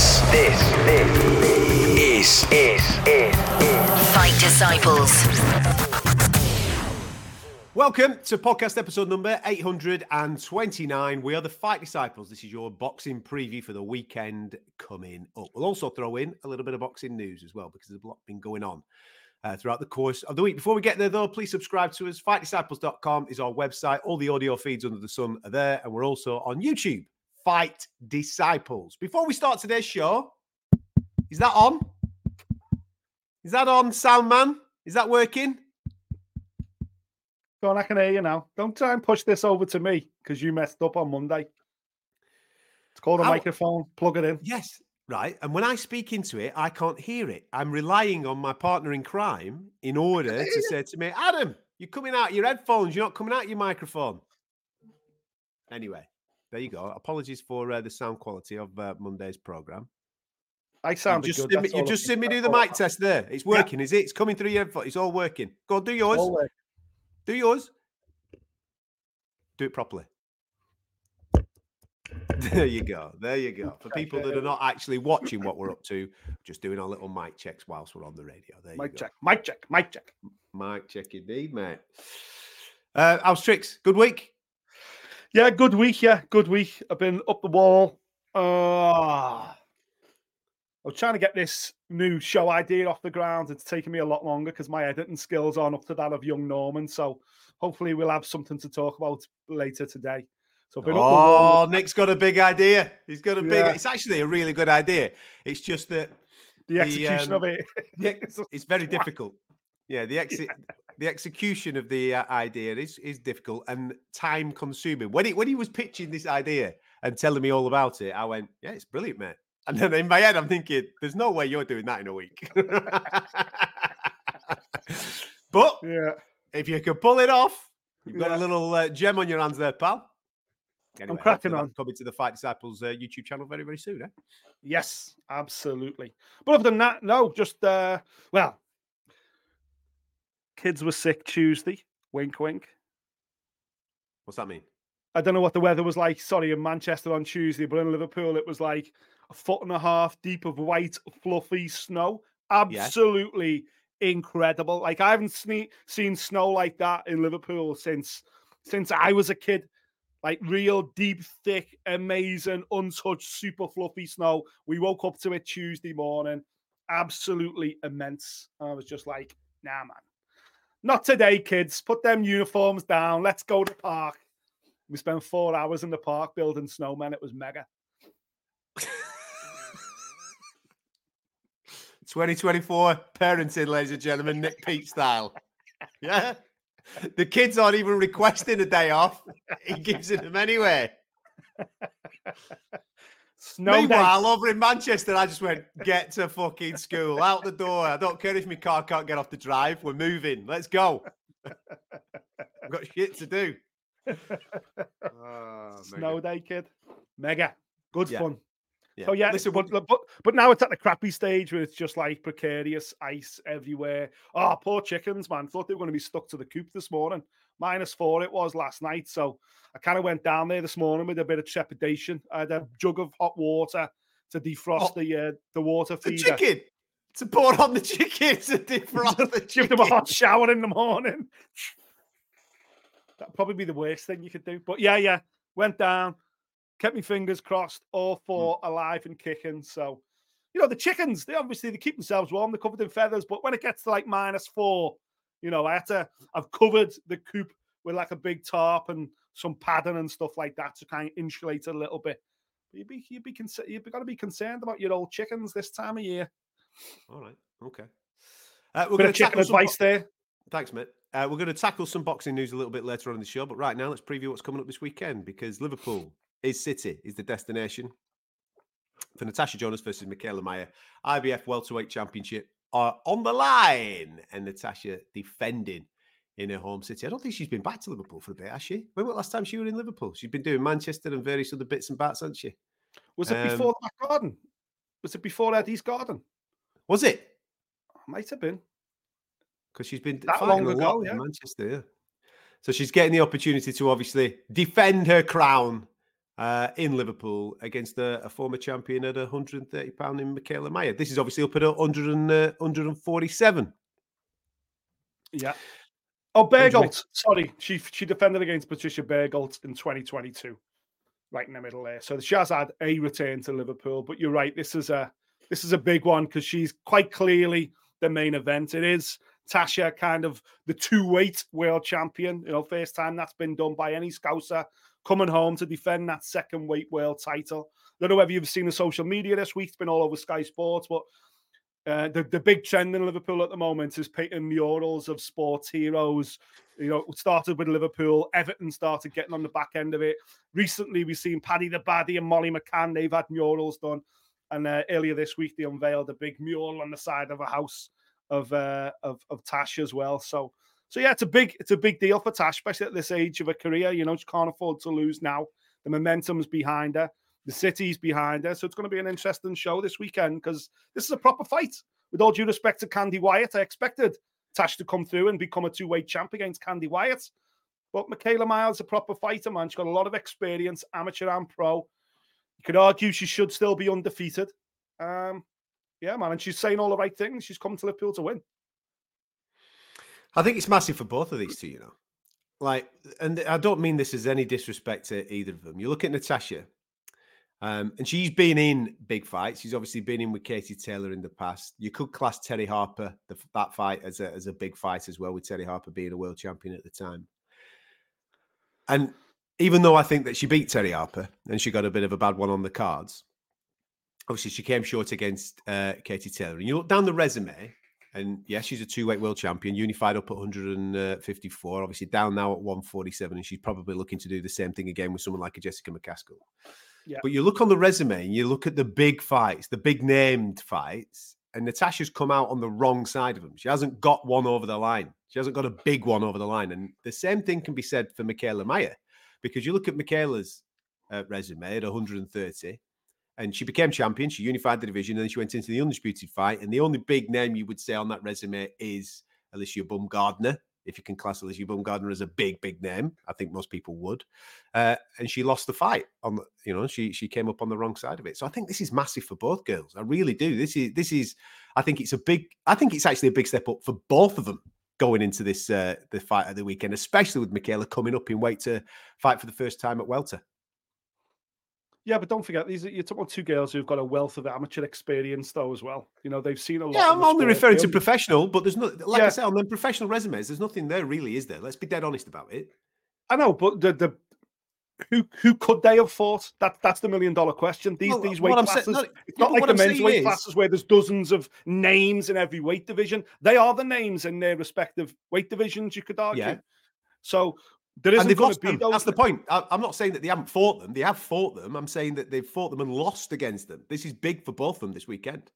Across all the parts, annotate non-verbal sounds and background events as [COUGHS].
This, this, this is, is, is, is Fight Disciples. Welcome to podcast episode number 829. We are the Fight Disciples. This is your boxing preview for the weekend coming up. We'll also throw in a little bit of boxing news as well because there's a lot been going on uh, throughout the course of the week. Before we get there, though, please subscribe to us. FightDisciples.com is our website. All the audio feeds under the sun are there. And we're also on YouTube, Fight Disciples. Before we start today's show, is that on? Is that on, sound man? Is that working? Go on, I can hear you now. Don't try and push this over to me because you messed up on Monday. It's called a How- microphone. Plug it in. Yes, right. And when I speak into it, I can't hear it. I'm relying on my partner in crime in order [LAUGHS] to say to me, Adam, you're coming out your headphones. You're not coming out your microphone. Anyway, there you go. Apologies for uh, the sound quality of uh, Monday's program. I You've just, good. me, you've just seen me do the mic test there. It's working, is it? It's coming through your. It's all working. Go on, do yours. Do yours. Do it properly. [LAUGHS] There you go. There you go. For people that are not actually watching what we're up to, just doing our little mic checks whilst we're on the radio. There you go. Mic check. Mic check. Mic check. Mic check indeed, mate. Uh, how's tricks? Good week. Yeah, good week. Yeah, good week. I've been up the wall. Uh, I was trying to get this new show idea off the ground. It's taken me a lot longer because my editing skills aren't up to that of young Norman. So hopefully we'll have something to talk about later today. So I've been up the wall. Oh, Nick's got a big idea. He's got a big. It's actually a really good idea. It's just that The the, execution um, of it. [LAUGHS] the it's very difficult. Yeah, the ex- the execution of the uh, idea is is difficult and time consuming. When he when he was pitching this idea and telling me all about it, I went, "Yeah, it's brilliant, mate." And then in my head, I'm thinking, "There's no way you're doing that in a week." [LAUGHS] but yeah. if you can pull it off, you've got Yeah. a little uh, gem on your hands there, pal. Anyway, I'm cracking on. Coming to the Fight Disciples uh, YouTube channel very very soon. Eh? Yes, absolutely. But other than that, no, just uh well, kids were sick Tuesday. Wink, wink. What's that mean? I don't know what the weather was like. Sorry, in Manchester on Tuesday, but in Liverpool it was like a foot and a half deep of white, fluffy snow. Absolutely incredible. Like I haven't sne- seen snow like that in Liverpool since since I was a kid. Like real deep, thick, amazing, untouched, super fluffy snow. We woke up to it Tuesday morning. Absolutely immense. I was just like, nah, man. Not today, kids. Put them uniforms down. Let's go to the park. We spent four hours in the park building snowmen. It was mega. 2024 parenting, ladies and gentlemen, Nick Peet style. Yeah. The kids aren't even requesting a day off. He gives it them anyway. Snow day. Meanwhile, over in Manchester, I just went, get to fucking school, out the door. I don't care if my car can't get off the drive. We're moving. Let's go. [LAUGHS] I've got shit to do. Oh, [LAUGHS] Snow mega. day, kid. Mega. Good Yeah. fun. Yeah. So yeah, Listen, but, but but now it's at the crappy stage where it's just like precarious ice everywhere. Oh, poor chickens, man. Thought they were going to be stuck to the coop this morning. Minus four it was last night. So I kind of went down there this morning with a bit of trepidation. I had a jug of hot water to defrost Oh, the uh, the water the feeder. chicken. To pour on the chicken to [LAUGHS] defrost the [LAUGHS] Give chicken. them a hot shower in the morning. That'd probably be the worst thing you could do. But yeah, yeah. Went down, kept my fingers crossed, all four alive and kicking. So, you know, the chickens, they obviously they keep themselves warm, they're covered in feathers, but when it gets to like minus four, you know, I had to I've covered the coop with like a big tarp and some padding and stuff like that to kind of insulate it a little bit. But you'd be you'd be conce- you've got to be concerned about your old chickens this time of year. All right. Okay. Uh, we're going to chicken some advice bo- there. Thanks, mate. Uh, we're going to tackle some boxing news a little bit later on in the show, but right now let's preview what's coming up this weekend because Liverpool is City is the destination for Natasha Jonas versus Mikaela Mayer. IBF Welterweight Championship are on the line, and Natasha defending in her home city. I don't think she's been back to Liverpool for a bit, has she? When was the last time she was in Liverpool? She's been doing Manchester and various other bits and bats, hasn't she? Was it Um, before that garden? Was it before Eddie's garden? Was it? Might have been. because she's been That long ago, in. Manchester. Yeah. So she's getting the opportunity to obviously defend her crown uh, in Liverpool against a, a, former champion at 130 pound in Mikaela Mayer. This is obviously up at 100 and, uh, 147. Yeah. Oh, Berghult. Sorry, she she defended against Patricia Berghult in 2022, right in the middle there. So she has had a return to Liverpool, but you're right. This is a this is a big one because she's quite clearly the main event. It is Tasha, kind of the two weight world champion. You know, first time that's been done by any Scouser coming home to defend that second weight world title. I don't know whether you've seen the social media this week. It's been all over Sky Sports, but uh, the, the big trend in Liverpool at the moment is painting murals of sports heroes. You know, it started with Liverpool. Everton started getting on the back end of it. Recently, we've seen Paddy the Baddy and Molly McCann. They've had murals done. And uh, earlier this week, they unveiled a big mural on the side of a house of uh, of, of Tash as well. So, so yeah, it's a big it's a big deal for Tash, especially at this age of her career. You know, she can't afford to lose now. The momentum's behind her. The city's behind her. So it's going to be an interesting show this weekend because this is a proper fight. With all due respect to Kandi Wyatt, I expected Tash to come through and become a two-weight champ against Kandi Wyatt. But Mikaela Mayer's, a proper fighter, man. She's got a lot of experience, amateur and pro. You could argue she should still be undefeated. Um, yeah, man, and she's saying all the right things. She's come to Liverpool to win. I think it's massive for both of these two, you know. Like, and I don't mean this as any disrespect to either of them. You look at Natasha, um, and she's been in big fights. She's obviously been in with Katie Taylor in the past. You could class Terri Harper the, that fight as a as a big fight as well, with Terri Harper being a world champion at the time. And even though I think that she beat Terri Harper and she got a bit of a bad one on the cards, obviously she came short against uh, Katie Taylor. And you look down the resume, and yes, she's a two-weight world champion, unified up at 154, obviously down now at 147, and she's probably looking to do the same thing again with someone like a Jessica McCaskill. Yeah. But you look on the resume and you look at the big fights, the big named fights, and Natasha's come out on the wrong side of them. She hasn't got one over the line. She hasn't got a big one over the line. And the same thing can be said for Mikaela Mayer because you look at Mikaela's uh, resume at 130 and she became champion. She unified the division and then she went into the undisputed fight. And the only big name you would say on that resume is Alicia Baumgardner, if you can class Alicia Baumgardner as a big, big name. I think most people would. Uh, and she lost the fight on the, you know, she she came up on the wrong side of it. So I think this is massive for both girls. I really do. This is this is I think it's a big I think it's actually a big step up for both of them going into this uh, the fight of the weekend, especially with Mikaela coming up in weight to fight for the first time at welter. Yeah, but don't forget these. Are, you're talking about two girls who've got a wealth of amateur experience, though, as well. You know, they've seen a lot. Yeah, I'm only referring to professional, but there's no, like yeah. I said, on the professional resumes, there's nothing there really, is there? Let's be dead honest about it. I know, but the the who who could they have fought? That that's the million dollar question. These well, uh, these weight classes, saying, no, it's not like the I'm men's weight is... classes where there's dozens of names in every weight division. They are the names in their respective weight divisions. You could argue. Yeah. So there isn't going to be those. That's the point. I, am not saying that they haven't fought them. They have fought them. I'm saying that they've fought them and lost against them. This is big for both of them this weekend.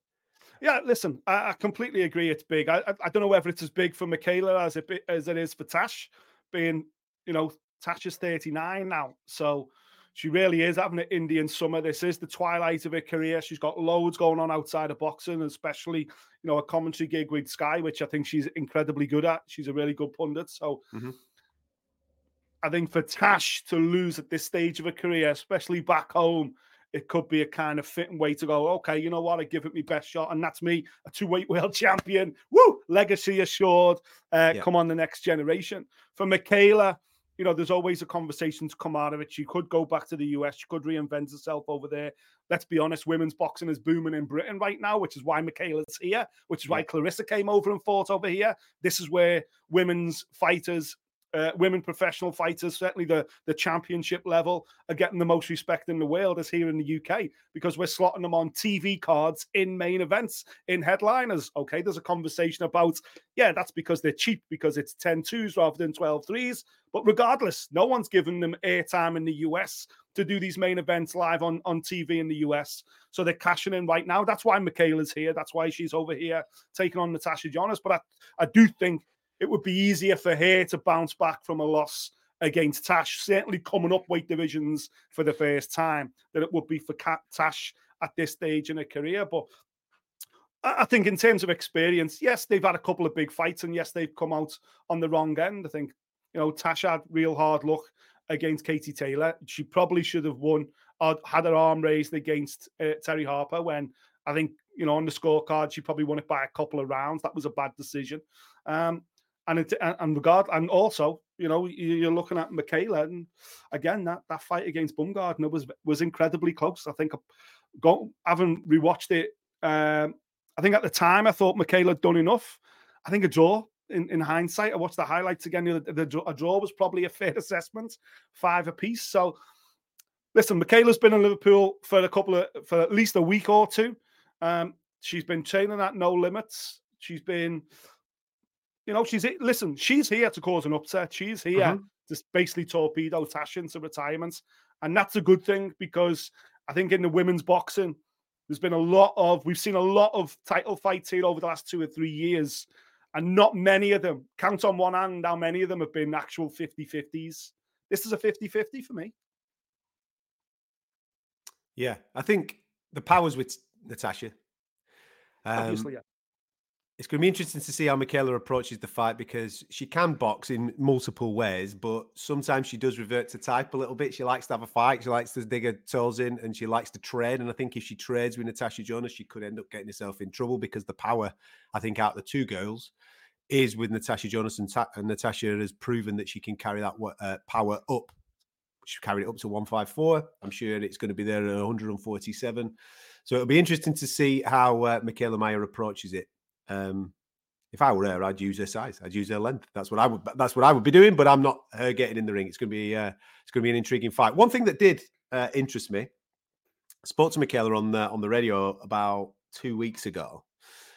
Yeah, listen, I, I completely agree. It's big. I, I, I don't know whether it's as big for Mikaela as it as it is for Tash, being you know Tash is 39 now, so she really is having an Indian summer. This is the twilight of her career. She's got loads going on outside of boxing, especially you know a commentary gig with Sky, which I think she's incredibly good at. She's a really good pundit. So. Mm-hmm I think for Tash to lose at this stage of a career, especially back home, it could be a kind of fitting way to go. Okay, you know what? I give it my best shot, and that's me, a two-weight world [LAUGHS] champion. Woo! Legacy assured. Uh, yeah. Come on, the next generation. For Mikaela, you know, there's always a conversation to come out of it. She could go back to the US. She could reinvent herself over there. Let's be honest, women's boxing is booming in Britain right now, which is why Mikaela's here, which is why Claressa came over and fought over here. This is where women's fighters uh, women professional fighters, certainly the, the championship level, are getting the most respect in the world as here in the UK because we're slotting them on TV cards in main events, in headliners. Okay, there's a conversation about, yeah, that's because they're cheap because it's 10 twos rather than 12 threes. But regardless, no one's given them airtime in the US to do these main events live on, on TV in the US. So they're cashing in right now. That's why Mikaela's here. That's why she's over here taking on Natasha Jonas. But I, I do think it would be easier for her to bounce back from a loss against Tash, certainly coming up weight divisions for the first time, than it would be for Kat, Tash at this stage in her career. But I think in terms of experience, yes, they've had a couple of big fights, and yes, they've come out on the wrong end. I think you know Tash had real hard luck against Katie Taylor. She probably should have won had her arm raised against uh, Terri Harper when I think, you know, on the scorecard, she probably won it by a couple of rounds. That was a bad decision. Um, and it, and regard and also you know you're looking at Mikaela and again that that fight against Baumgardner was was incredibly close. I think go having rewatched it. Um, I think at the time I thought Mikaela had done enough. I think a draw in, in hindsight. I watched the highlights again. The, the, a draw was probably a fair [LAUGHS] assessment, five apiece. So listen, Mikaela's been in Liverpool for a couple of for at least a week or two. Um, she's been training at no limits. She's been, you know, she's listen. She's here to cause an upset. She's here mm-hmm. to basically torpedo Tasha into retirement, and that's a good thing because I think in the women's boxing, there's been a lot of we've seen a lot of title fights here over the last two or three years, and not many of them count on one hand how many of them have been actual 50-50s. This is a 50-50 for me. Yeah, I think the powers with Natasha. Um, Obviously, yeah. It's going to be interesting to see how Mikaela approaches the fight because she can box in multiple ways, but sometimes she does revert to type a little bit. She likes to have a fight. She likes to dig her toes in and she likes to trade. And I think if she trades with Natasha Jonas, she could end up getting herself in trouble because the power, I think, out of the two girls is with Natasha Jonas and, Ta- and Natasha has proven that she can carry that uh, power up she carried it up to 154. I'm sure it's going to be there at 147. So it'll be interesting to see how uh, Mikaela Mayer approaches it. Um, if I were her, I'd use her size. I'd use her length. That's what I would. That's what I would be doing. But I'm not her getting in the ring. It's going to be. Uh, it's going to be an intriguing fight. One thing that did uh, interest me. I spoke to Mikaela on the on the radio about two weeks ago,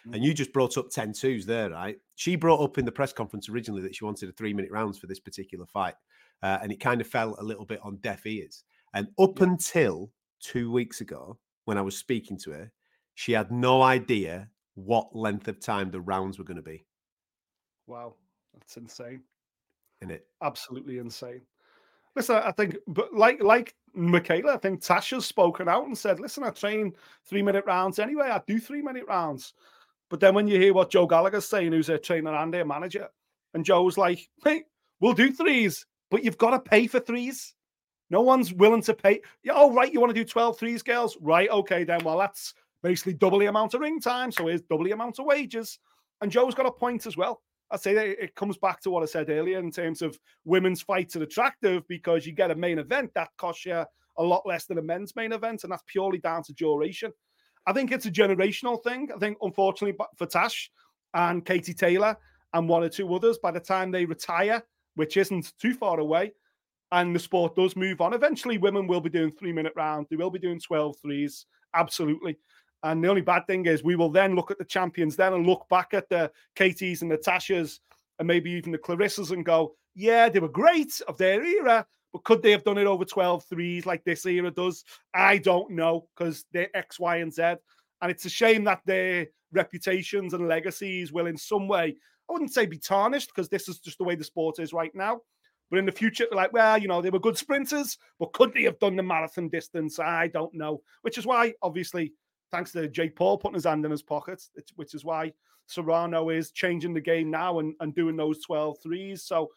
and mm. you just brought up 10 twos there, right? She brought up in the press conference originally that she wanted a three minute rounds for this particular fight uh, and it kind of fell a little bit on deaf ears. And up yeah. until two weeks ago, when I was speaking to her, she had no idea what length of time the rounds were going to be. Wow, that's insane. In it, absolutely insane. Listen, I think, but like like Mikaela, I think Tasha's spoken out and said, "Listen, I train three minute rounds anyway. I do three minute rounds." But then when you hear what Joe Gallagher's saying, who's a trainer and a manager, and Joe's like, "Hey, we'll do threes but you've got to pay for threes. No one's willing to pay. Oh, right, you want to do 12 threes, girls? Right, okay, then. Well, that's basically double the amount of ring time. So here's double the amount of wages. And Joe's got a point as well. I'd say that it comes back to what I said earlier in terms of women's fights are attractive because you get a main event that costs you a lot less than a men's main event, and that's purely down to duration. I think it's a generational thing. I think, unfortunately, for Tash and Katie Taylor and one or two others, by the time they retire, which isn't too far away. And the sport does move on. Eventually, women will be doing three minute rounds. They will be doing 12 threes. Absolutely. And the only bad thing is we will then look at the champions then and look back at the Katies and Natashas and maybe even the Claressas and go, yeah, they were great of their era, but could they have done it over 12 threes like this era does? I don't know because they're X, Y, and Z. And it's a shame that their reputations and legacies will, in some way, I wouldn't say be tarnished because this is just the way the sport is right now. But in the future, like, well, you know, they were good sprinters, but could they have done the marathon distance? I don't know. Which is why, obviously, thanks to Jake Paul putting his hand in his pocket, which is why Serrano is changing the game now and, and doing those 12 threes. So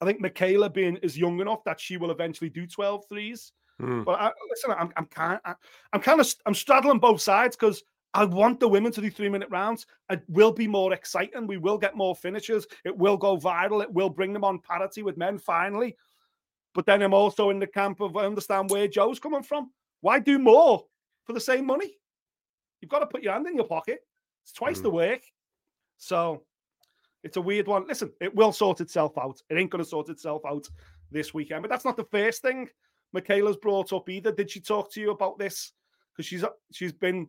I think Mikaela being is young enough that she will eventually do 12 threes. Mm. But I, listen, I'm, I'm kind, I'm kind of, I'm straddling both sides because I want the women to do three minute rounds. It will be more exciting. We will get more finishes. It will go viral. It will bring them on parity with men finally. But then I'm also in the camp of I understand where Joe's coming from. Why do more for the same money? You've got to put your hand in your pocket. It's twice mm. the work. So it's a weird one. Listen, it will sort itself out. It ain't going to sort itself out this weekend. But that's not the first thing Mikaela's brought up either. Did she talk to you about this? Because she's she's been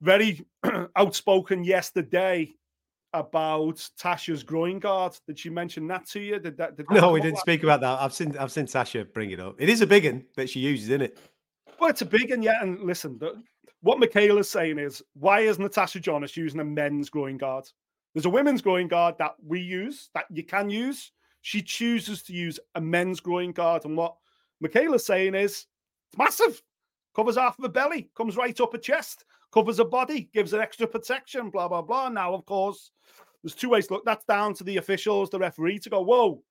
very [CLEARS THROAT] outspoken yesterday about Tasha's groin guard. Did she mention that to you? Did that? Did that no, we didn't speak about that. I've seen I've seen Tasha bring it up. It is a big one that she uses, isn't it? Well, it's a big one, yeah. And listen, the, what Mikaela's saying is, why is Natasha Jonas using a men's groin guard? There's a women's groin guard that we use, that you can use. She chooses to use a men's groin guard. And what Mikaela's saying is, it's massive. Covers half of the belly, comes right up a chest covers a body, gives it extra protection, blah, blah, blah. Now, of course, there's two ways. Look, that's down to the officials, the referee to go, whoa,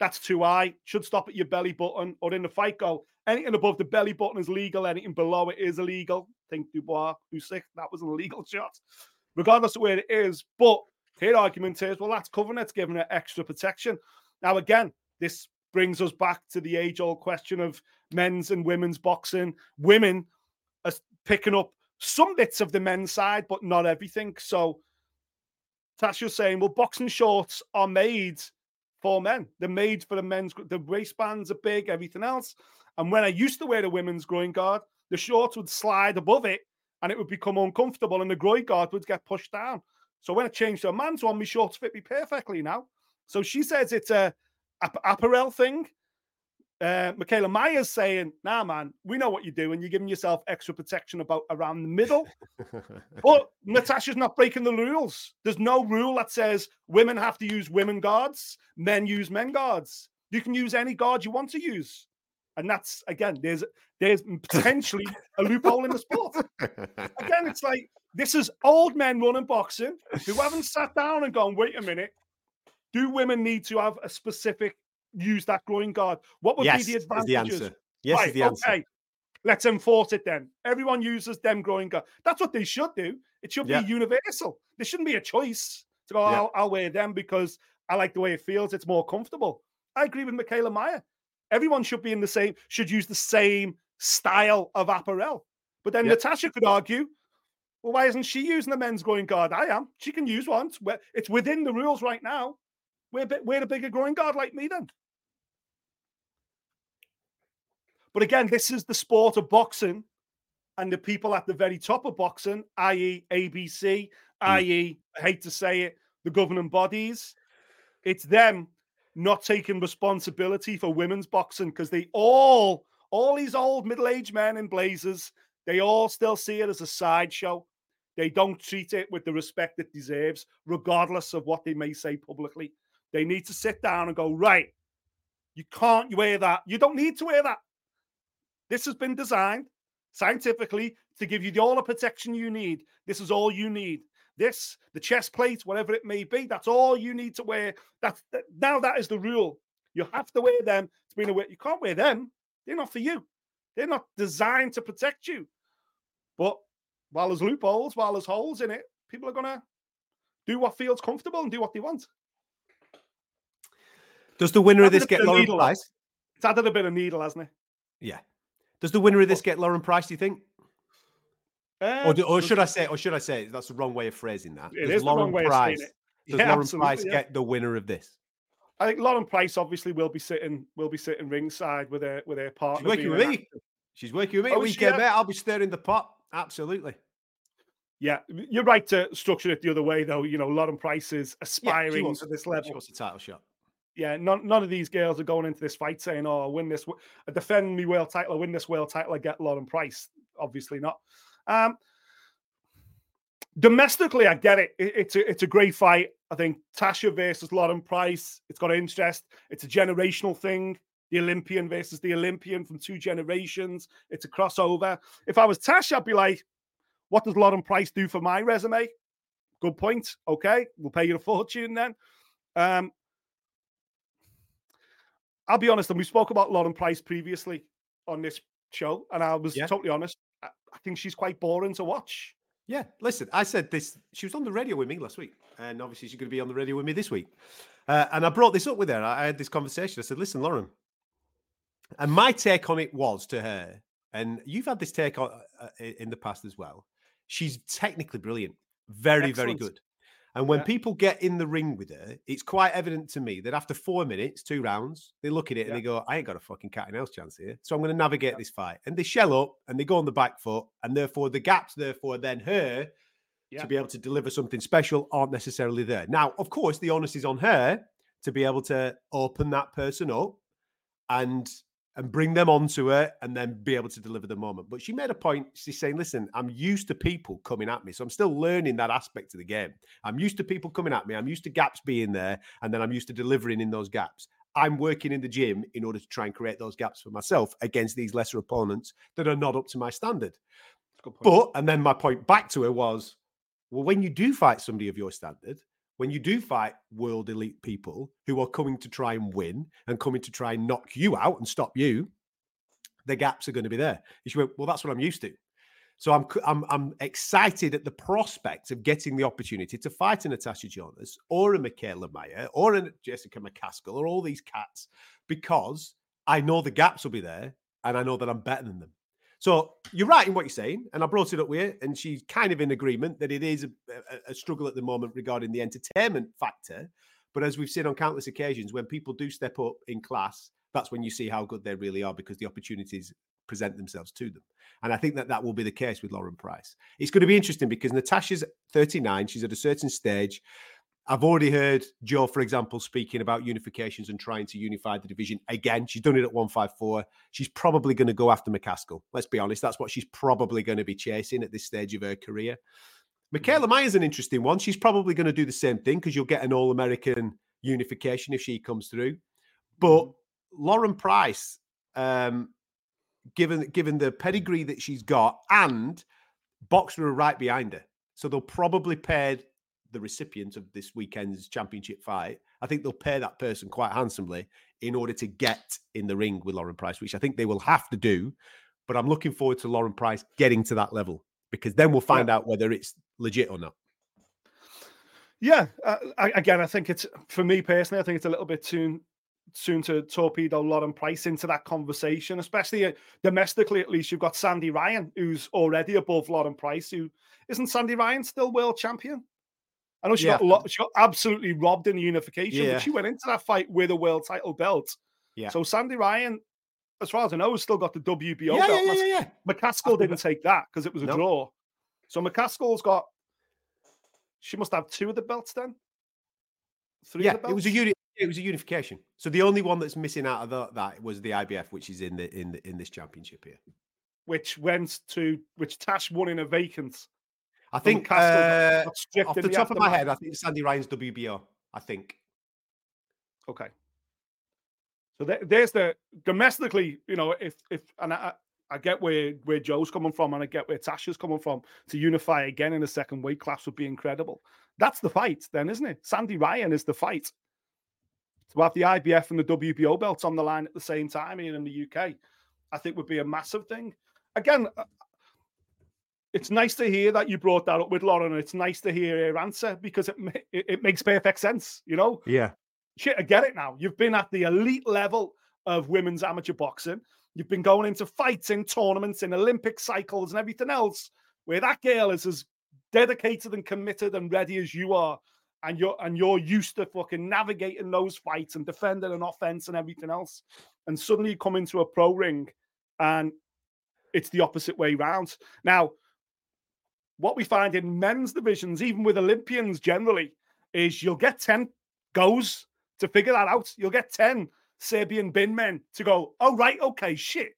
That's too high. Should stop at your belly button or in the fight go. Anything above the belly button is legal. Anything below it is illegal. Think Dubois, Usyk, that was an illegal [LAUGHS] shot, regardless of where it is. But his argument is, well, that's covering it's giving it extra protection. Now, again, this brings us back to the age-old question of men's and women's boxing. Women are picking up some bits of the men's side, but not everything. So Tasha's saying, well, boxing shorts are made for men. They're made for the men's. The waistbands are big, everything else. And when I used to wear the women's groin guard, the shorts would slide above it and it would become uncomfortable and the groin guard would get pushed down. So when I changed to a man's one, my shorts fit me perfectly now. So she says it's a apparel thing. Uh, Mikaela Mayer's saying, "Nah, man, we know what you're doing. You're giving yourself extra protection about around the middle." [LAUGHS] but Natasha's not breaking the rules. There's no rule that says women have to use women guards, men use men guards. You can use any guard you want to use, and that's again, there's there's potentially a loophole in the sport. Again, it's like this is old men running boxing who haven't sat down and gone, "Wait a minute, do women need to have a specific use that groin guard? What would yes, be the advantages? the answer. Yes, right, is the answer. Okay. Let's enforce it then. Everyone uses them groin guard. That's what they should do. It should be universal. There shouldn't be a choice to go, I'll, I'll wear them because I like the way it feels. It's more comfortable. I agree with Mikaela Mayer. Everyone should be in the same, should use the same style of apparel. But then Natasha could argue, well, why isn't she using the men's groin guard? I am. She can use one. It's within the rules right now. We're, we're a bigger groin guard like me then. But again, this is the sport of boxing, and the people at the very top of boxing, i.e., ABC, mm. i.e., I hate to say it, the governing bodies, it's them not taking responsibility for women's boxing because they all, all these old middle aged men in blazers, they all still see it as a sideshow. They don't treat it with the respect it deserves, regardless of what they may say publicly. They need to sit down and go, right, you can't wear that. You don't need to wear that. This has been designed scientifically to give you the, all the protection you need. This is all you need. This, the chest plate, whatever it may be, that's all you need to wear. That's that, now that is the rule. You have to wear them to be in a way. You can't wear them. They're not for you. They're not designed to protect you. But while there's loopholes, while there's holes in it, people are gonna do what feels comfortable and do what they want. Does the winner of this get Lauren Price? It's added a bit of needle, hasn't it? Yeah. Does the winner of this get Lauren Price? Do you think? or, um, do, or, should I say? Or should I say? That's the wrong way of phrasing that. It does Lauren Price? [LAUGHS] Does yeah, Lauren Price yeah. get the winner of this? I think Lauren Price obviously will be sitting will be sitting ringside with her with her partner. She's working with me. She's working with me. Oh, weekend, mate. I'll be stirring the pot. Absolutely. Yeah, you're right to structure it the other way, though. You know, Lauren Price is aspiring yeah, to this level. She wants a title shot yeah, none, none of these girls are going into this fight saying, "Oh, I win this, I defend me world title, I win this world title, I get Lauren Price." Obviously not. Um, domestically, I get it. it. It's a it's a great fight. I think Tasha versus Lauren Price. It's got interest. It's a generational thing. The Olympian versus the Olympian from two generations. It's a crossover. If I was Tasha, I'd be like, "What does Lauren Price do for my resume?" Good point. Okay, we'll pay you a fortune then. Um, I'll be honest, and we spoke about Lauren Price previously on this show, and I was yeah. totally honest. I, I think she's quite boring to watch. Yeah, listen, I said this. She was on the radio with me last week, and obviously she's going to be on the radio with me this week. Uh, and I brought this up with her. I had this conversation. I said, "Listen, Lauren," and my take on it was to her, and you've had this take on uh, in the past as well. She's technically brilliant, very, Excellent. very good. And when yeah. people get in the ring with her, it's quite evident to me that after four minutes, two rounds, they look at it yeah. and they go, I ain't got a fucking cat and mouse chance here. So I'm going to navigate yeah. this fight. And they shell up and they go on the back foot. And therefore, the gaps, therefore, then her to be able to deliver something special aren't necessarily there. Now, of course, the onus is on her to be able to open that person up and and bring them onto her and then be able to deliver the moment. But she made a point. She's saying, listen, I'm used to people coming at me. So I'm still learning that aspect of the game. I'm used to people coming at me. I'm used to gaps being there. And then I'm used to delivering in those gaps. I'm working in the gym in order to try and create those gaps for myself against these lesser opponents that are not up to my standard. But, and then my point back to her was, well, when you do fight somebody of your standard, when you do fight world elite people who are coming to try and win and coming to try and knock you out and stop you, the gaps are going to be there. And she went, Well, that's what I'm used to. So I'm I'm I'm excited at the prospect of getting the opportunity to fight a Natasha Jonas or a Mikaela Mayer or a Jessica McCaskill or all these cats because I know the gaps will be there and I know that I'm better than them. So you're right in what you're saying, and I brought it up with her, and she's kind of in agreement that it is a, a, a, struggle at the moment regarding the entertainment factor. But as we've seen on countless occasions, when people do step up in class, that's when you see how good they really are because the opportunities present themselves to them. And I think that that will be the case with Lauren Price. It's going to be interesting because Natasha's 39, she's at a certain stage. I've already heard Joe, for example, speaking about unifications and trying to unify the division again. She's done it at 154. She's probably going to go after McCaskill. Let's be honest. That's what she's probably going to be chasing at this stage of her career. Mikaela Mayer's an interesting one. She's probably going to do the same thing because you'll get an All American unification if she comes through. But Lauren Price, um, given given the pedigree that she's got, and Boxxer are right behind her, so they'll probably pair the recipient of this weekend's championship fight, I think they'll pay that person quite handsomely in order to get in the ring with Lauren Price, which I think they will have to do. But I'm looking forward to Lauren Price getting to that level because then we'll find yeah. out whether it's legit or not. Yeah, uh, again, I think it's for me personally. I think it's a little bit soon soon to torpedo Lauren Price into that conversation, especially uh, domestically. At least you've got Sandy Ryan, who's already above Lauren Price. Who isn't Sandy Ryan still world champion? I know she yeah. got lo- she got absolutely robbed in the unification, yeah. but she went into that fight with a world title belt. Yeah. So Sandy Ryan, as far as I know, has still got the WBO yeah, belt. Yeah, yeah, yeah, McCaskill didn't take that because it was a nope. draw. So McCaskill's got. She must have two of the belts then. Three yeah, it was a uni- it was a unification. So the only one that's missing out of the, that was the IBF, which is in the in the in this championship here. Which went to which Tash won in a vacant I think uh, off the top of my head, I think Sandy Ryan's WBO. I think. Okay. So there's the domestically, you know, if if and I, I get where where Joe's coming from, and I get where Tasha's coming from. To unify again in a second weight class would be incredible. That's the fight, then, isn't it? Sandy Ryan is the fight. To have the IBF and the WBO belts on the line at the same time here in the UK, I think would be a massive thing. Again, it's nice to hear that you brought that up with Lauren. It's nice to hear her answer because it, it, it makes perfect sense. You know? Yeah. Shit, I get it now. You've been at the elite level of women's amateur boxing. You've been going into fights in tournaments, in Olympic cycles, and everything else. Where that girl is as dedicated and committed and ready as you are, and you're and you're used to fucking navigating those fights and defending an offense and everything else. And suddenly you come into a pro ring, and it's the opposite way round. Now, what we find in men's divisions, even with Olympians generally, is you'll get 10 goes to figure that out. You'll get 10 Serbian bin men to go, oh, right, okay, shit.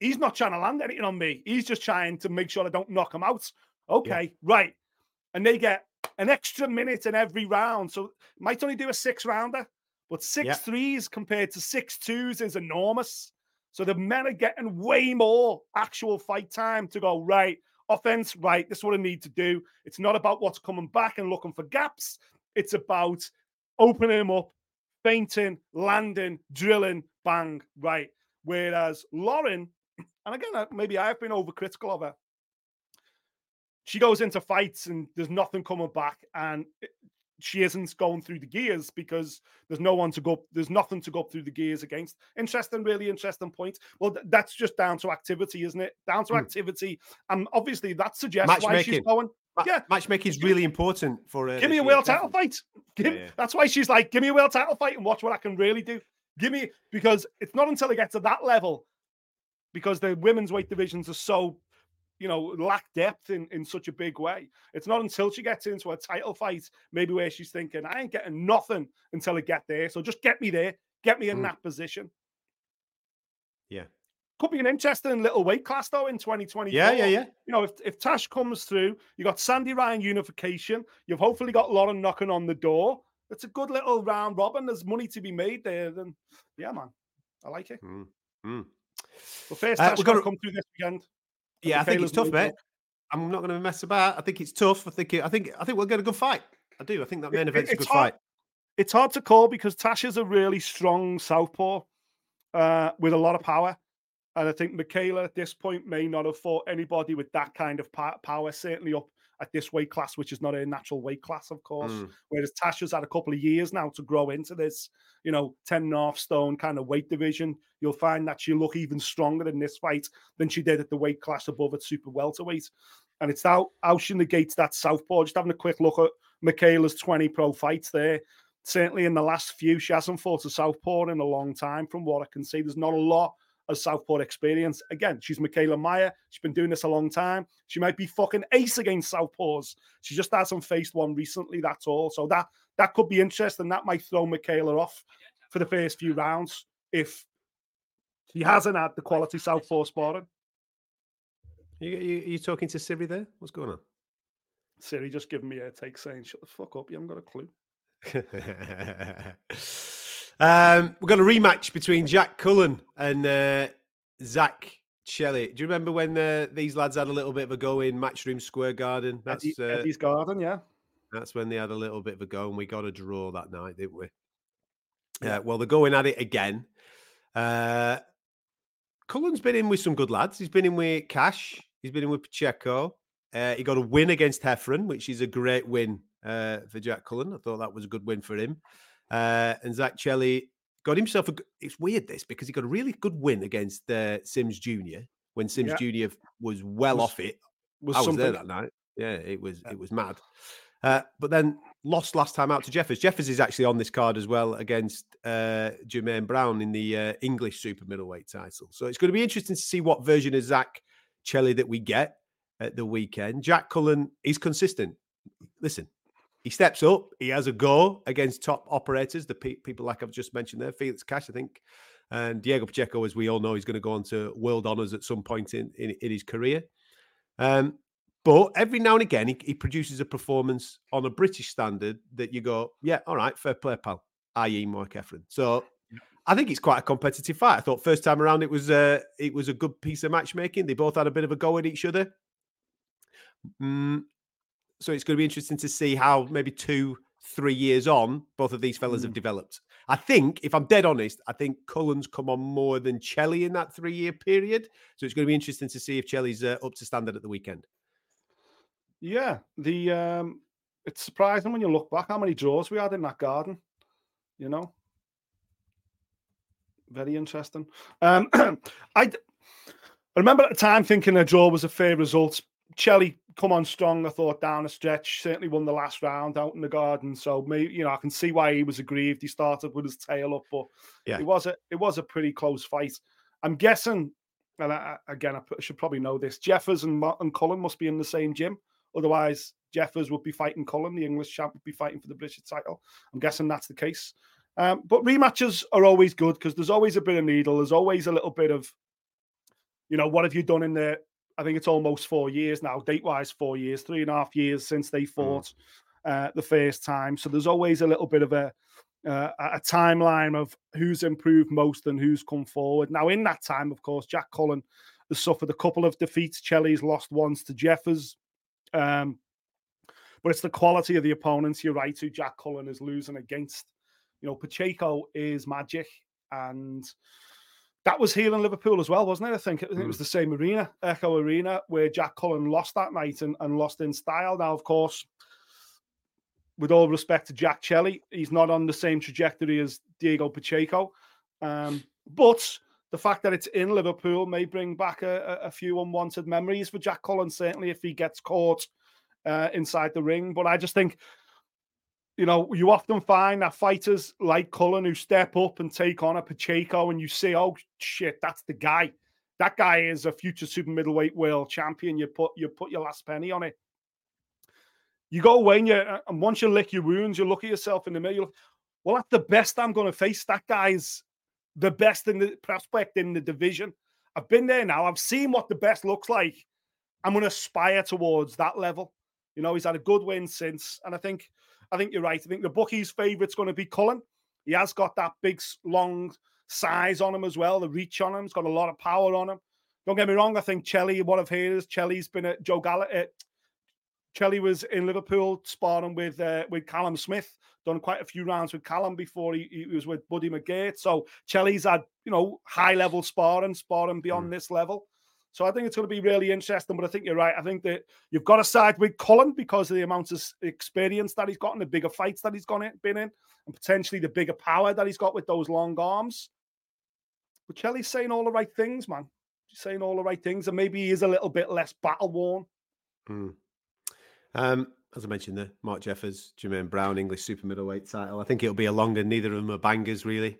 He's not trying to land anything on me. He's just trying to make sure I don't knock him out. Okay, yeah. right. And they get an extra minute in every round. So might only do a six rounder, but six yeah. threes compared to six twos is enormous. So the men are getting way more actual fight time to go, right, offense, right, this is what I need to do. It's not about what's coming back and looking for gaps. It's about opening him up, feinting, landing, drilling, bang, right. Whereas Lauren, and again, maybe I've been overcritical of her. She goes into fights and there's nothing coming back, and she isn't going through the gears because there's no one to go, there's nothing to go through the gears against. Interesting, really interesting point. Well, th- that's just down to activity, isn't it? Down to mm. activity. And obviously that suggests why she's going. Ma- yeah, matchmaking is really important for her. Give me a world title fight. Give, yeah, yeah. That's why she's like, give me a world title fight and watch what I can really do. Give me because it's not until I get to that level, because the women's weight divisions are so you know, lack depth in, in such a big way. It's not until she gets into a title fight, maybe where she's thinking, I ain't getting nothing until I get there. So just get me there, get me in mm. that position. Yeah. Could be an interesting little weight class though in 2020. Yeah, yeah, yeah. You know, if, if Tash comes through, you got Sandy Ryan unification, you've hopefully got Lauren knocking on the door. It's a good little round robin. There's money to be made there. Then yeah, man. I like it. Mm. Mm. Well, first uh, Tash got to come through this weekend. Yeah, I think it's tough, mate. I'm not going to mess about. I think it's tough. I think I think I think we'll get a good fight. I do. I think that main event's it, a good hard, fight. It's hard to call because Tasha's a really strong southpaw uh, with a lot of power. And I think Mikaela at this point may not have fought anybody with that kind of power, certainly up at this weight class, which is not a natural weight class, of course. Mm. Whereas Tasha's had a couple of years now to grow into this, you know, 10 and a half stone kind of weight division. You'll find that she'll look even stronger in this fight than she did at the weight class above at super welterweight. And it's how, how she negates that southpaw. Just having a quick look at Mikaela's 20 pro fights there. Certainly in the last few, she hasn't fought a southpaw in a long time, from what I can see. There's not a lot of Southpaw experience. Again, she's Mikaela Mayer. She's been doing this a long time. She might be fucking ace against Southpaws. She just hasn't faced one recently, that's all. So that that could be interesting. That might throw Mikaela off for the first few rounds if he hasn't had the quality Southpaw sparring. You, you, you talking to Siri there? What's going on? Siri just giving me a take saying, shut the fuck up. You haven't got a clue. [LAUGHS] Um, we've got a rematch between Jack Cullen and uh, Zak Chelli. Do you remember when uh, these lads had a little bit of a go in Matchroom Square Garden? That's Eddie, uh, Eddie's Garden, yeah. That's when they had a little bit of a go, and we got a draw that night, didn't we? Yeah. Uh, well, they're going at it again. Uh, Cullen's been in with some good lads. He's been in with Cash. He's been in with Pacheco. Uh, he got a win against Heffron, which is a great win uh, for Jack Cullen. I thought that was a good win for him. Uh, and Zak Chelli got himself a. It's weird this because he got a really good win against uh, Sims Jr. when Sims yeah. Jr. was well was, off it. Was I was something. there that night. Yeah, it was yeah. it was mad. Uh, but then lost last time out to Jeffers. Jeffers is actually on this card as well against uh, Jermaine Brown in the uh, English super middleweight title. So it's going to be interesting to see what version of Zak Chelli that we get at the weekend. Jack Cullen is consistent. Listen, he steps up. He has a go against top operators, the pe- people like I've just mentioned there, Felix Cash, I think, and Diego Pacheco, as we all know, he's going to go on to world honors at some point in in, in his career. Um, but every now and again, he, he, produces a performance on a British standard that you go, yeah, all right, fair play, pal, i.e., Mark Heffron. So I think it's quite a competitive fight. I thought first time around it was uh, it was a good piece of matchmaking. They both had a bit of a go at each other. Mm, so it's going to be interesting to see how maybe two, three years on, both of these fellas mm. have developed. I think, if I'm dead honest, I think Cullen's come on more than Chelli in that three year period. So it's going to be interesting to see if Chelli's uh, up to standard at the weekend. Yeah, the um, it's surprising when you look back how many draws we had in that garden. You know, very interesting. Um, [CLEARS THROAT] I I remember at the time thinking a draw was a fair result. Chelli come on strong, I thought, down a stretch. Certainly won the last round out in the garden. So maybe you know, I can see why he was aggrieved. He started with his tail up, but yeah, it was a it was a pretty close fight. I'm guessing, and I, again, I should probably know this. Jeffers and and Cullen must be in the same gym. Otherwise, Jeffers would be fighting Cullen. The English champ would be fighting for the British title. I'm guessing that's the case. Um, but rematches are always good because there's always a bit of needle. There's always a little bit of, you know, what have you done in the I think it's almost four years now, date wise, four years, three and a half years since they mm. fought mm. uh, the first time. So there's always a little bit of a uh, a timeline of who's improved most and who's come forward. Now, in that time, of course, Jack Cullen has suffered a couple of defeats. Chelli's lost once to Jeffers. Um, but it's the quality of the opponents. You're right, who Jack Cullen is losing against. You know, Pacheco is magic, and that was here in Liverpool as well, wasn't it? I think, I think mm. it was mm. the same arena, Echo Arena, where Jack Cullen lost that night and, and lost in style. Now, of course, with all respect to Jack Chelli, he's not on the same trajectory as Diego Pacheco. Um, but the fact that it's in Liverpool may bring back a, a, few unwanted memories for Jack Cullen, certainly if he gets caught uh, inside the ring. But I just think you know, you often find that fighters like Cullen who step up and take on a Pacheco, and you say, "Oh shit, that's the guy. That guy is a future super middleweight world champion." You put you put your last penny on it. You go away and you, and once you lick your wounds, you look at yourself in the mirror. Well, that's the best I'm going to face. That guy's the best in the prospect in the division. I've been there now. I've seen what the best looks like. I'm going to aspire towards that level. You know, he's had a good win since, and I think I think you're right. I think the bookie's favourite's going to be Cullen. He has got that big, long size on him as well, the reach on him. He's got a lot of power on him. Don't get me wrong. I think Chelli, what I've heard is Chelli's been at Joe Gallagher. Chelli was in Liverpool sparring with uh, with Callum Smith. Done quite a few rounds with Callum before he, he was with Buddy McGirt. So Chelli's had you know high level sparring, sparring beyond mm. this level. So I think it's going to be really interesting. But I think you're right. I think that you've got to side with Cullen because of the amount of experience that he's got and the bigger fights that he's gone in, been in, and potentially the bigger power that he's got with those long arms. But Chelli's saying all the right things, man. He's saying all the right things, and maybe he is a little bit less battle worn. Mm. Um, as I mentioned, the Mark Jeffers, Jermaine Brown, English super middleweight title. I think it'll be a longer. Neither of them are bangers, really.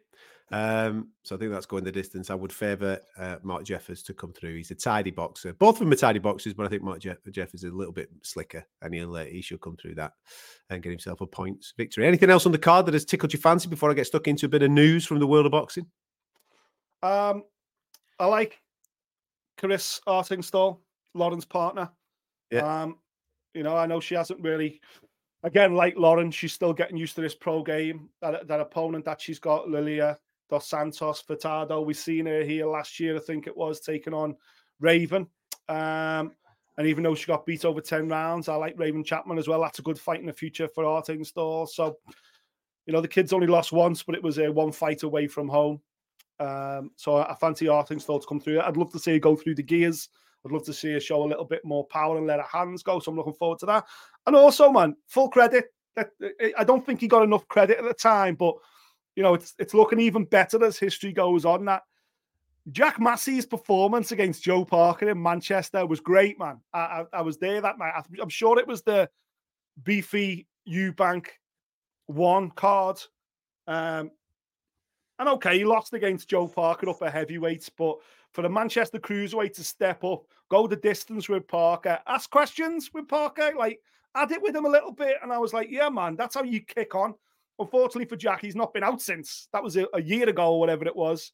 Um, so I think that's going the distance. I would favour uh, Mark Jeffers to come through. He's a tidy boxer. Both of them are tidy boxers, but I think Mark Jeff- Jeffers is a little bit slicker, and he'll uh, he should come through that and get himself a points victory. Anything else on the card that has tickled your fancy before I get stuck into a bit of news from the world of boxing? Um, I like Karriss Artingstall, Lauren's partner. Yeah. Um, you know, I know she hasn't really again, like Lauren, she's still getting used to this pro game. That, that opponent that she's got, Lilia Dos Santos Furtado. We've seen her here last year, I think it was, taking on Raven. Um, and even though she got beat over 10 rounds, I like Raven Chapman as well. That's a good fight in the future for Artingstall. So, you know, the kids only lost once, but it was a one fight away from home. Um, so I fancy Artingstall to come through. I'd love to see her go through the gears. I'd love to see her show a little bit more power and let her hands go. So I'm looking forward to that. And also, man, full credit. I don't think he got enough credit at the time, but you know, it's it's looking even better as history goes on. That Jack Massey's performance against Joe Parker in Manchester was great, man. I, I, I was there that night. I'm sure it was the beefy Eubank one card. Um, and okay, he lost against Joe Parker up at heavyweights, but for the Manchester cruiserweight to step up, go the distance with Parker, ask questions with Parker, like add it with him a little bit. And I was like, yeah, man, that's how you kick on. Unfortunately for Jack, he's not been out since. That was a, a year ago or whatever it was.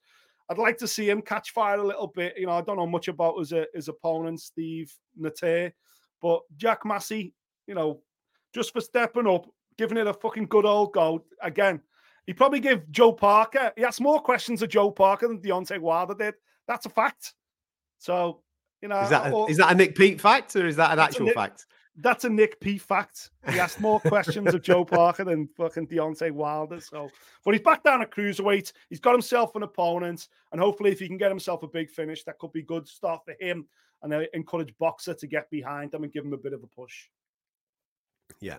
I'd like to see him catch fire a little bit. You know, I don't know much about his, uh, his opponent, Steve Natey, but Jack Massey, you know, just for stepping up, giving it a fucking good old go. Again, he probably give Joe Parker, he asked more questions of Joe Parker than Deontay Wilder did. That's a fact. So, you know, is that a, or, is that a Nick Peet fact or is that an actual Nick, fact? That's a Nick Peet fact. He asked more questions of Joe Parker than fucking Deontay Wilder. So, but he's back down at cruiserweight. He's got himself an opponent, and hopefully, if he can get himself a big finish, that could be good stuff for him. And I encourage Boxxer to get behind him and give him a bit of a push. Yeah,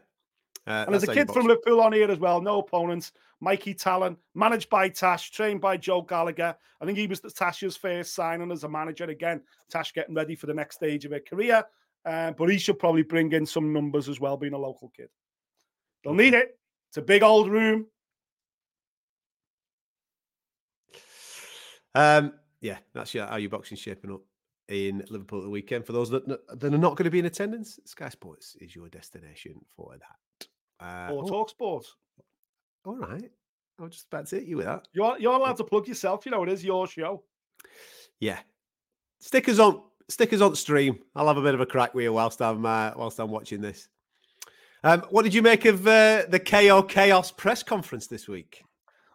uh, and there's a kid from Liverpool on here as well, no opponents. Mikey Talon, managed by Tash, trained by Joe Gallagher. I think he was Tash's first signing as a manager. Again, Tash getting ready for the next stage of her career. Uh, but he should probably bring in some numbers as well, being a local kid. They'll need it. It's a big old room. Um, yeah, that's how your boxing shaping up in Liverpool at the weekend. For those that, that are not going to be in attendance, Sky Sports is your destination for that. Uh, or oh. talk sports. All right. I was just about to hit you with that. You're you're allowed to plug yourself. You know, it is your show. Yeah. Stickers on stickers on stream. I'll have a bit of a crack with you whilst I'm uh, whilst I'm watching this. Um, what did you make of uh, the KO Chaos press conference this week?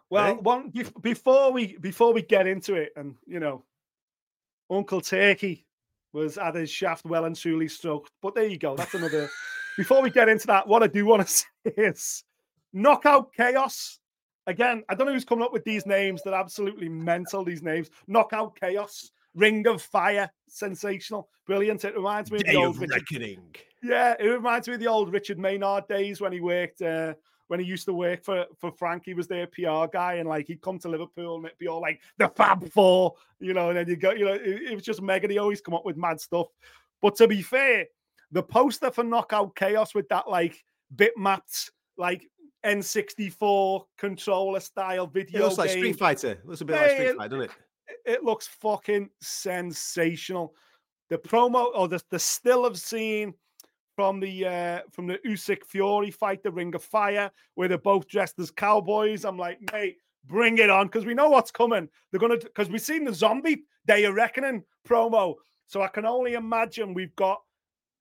Well, hey? one before we before we get into it, and you know, Uncle Turki was at his shaft well and truly stroked. But there you go. That's another. [LAUGHS] before we get into that, what I do want to [LAUGHS] say is knockout chaos. Again, I don't know who's coming up with these names. They're absolutely mental. These names, knockout chaos, ring of fire, sensational, brilliant. It reminds me Day of the old reckoning. Yeah, it reminds me of the old Richard Maynard days when he worked. Uh, when he used to work for for Frank, he was their PR guy, and like he'd come to Liverpool and it'd be all like the Fab Four, you know, and then you go, you know, it, it was just mega. He always come up with mad stuff. But to be fair, the poster for Knockout Chaos with that like bitmapped like N64 controller style video. It looks like Street Fighter. It looks a bit like Street Fighter, doesn't it? It looks fucking sensational. The promo or the, the still of scene from the uh from the Usyk Fury fight, the Ring of Fire, where they're both dressed as cowboys. I'm like, mate, bring it on because we know what's coming. They're gonna because we've seen the zombie Day of Reckoning promo, so I can only imagine we've got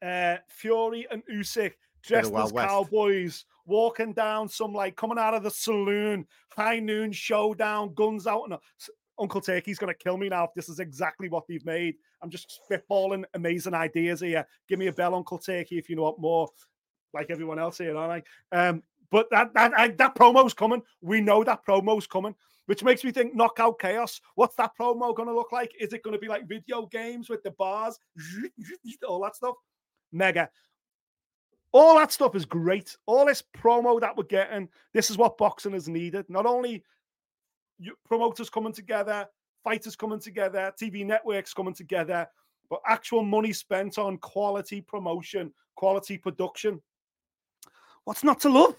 uh Fury and Usyk dressed as West. cowboys walking down some like coming out of the saloon, high noon showdown, guns out, and Uncle Turki's going to kill me now if this is exactly what they've made. I'm just spitballing amazing ideas here. Give me a bell, Uncle Turki, if you know what more, like everyone else here, aren't I? Um, but that that that promo's coming. We know that promo's coming, which makes me think knockout chaos. What's that promo going to look like? Is it going to be like video games with the bars, [LAUGHS] all that stuff? Mega. All that stuff is great. All this promo that we're getting, this is what boxing is needed. Not only promoters coming together, fighters coming together, TV networks coming together, but actual money spent on quality promotion, quality production. What's not to love?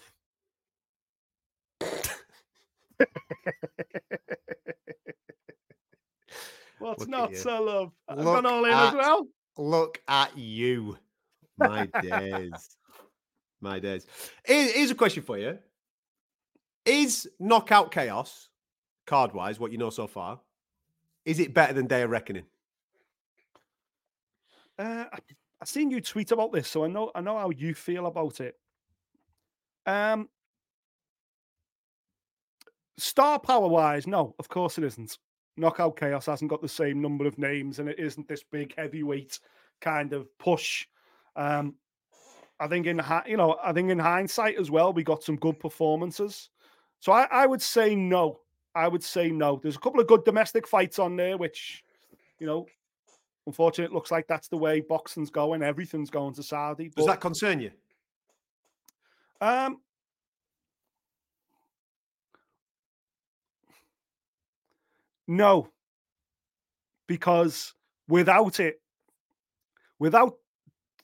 What's look not to love? I've gone all in at, as well. Look at you. My days. My days. Here's a question for you. Is knockout chaos, card wise, what you know so far, is it better than Day of Reckoning? Uh, I, have seen you tweet about this, so I know I know how you feel about it. Um, star power wise, no, of course it isn't. Knockout Chaos hasn't got the same number of names, and it isn't this big heavyweight kind of push. Um, I think in you know, I think in hindsight as well, we got some good performances. So I, I would say no. I would say no. There's a couple of good domestic fights on there, which you know, unfortunately, it looks like that's the way boxing's going. Everything's going to Saudi. Does that concern you? Um, no, because without it, without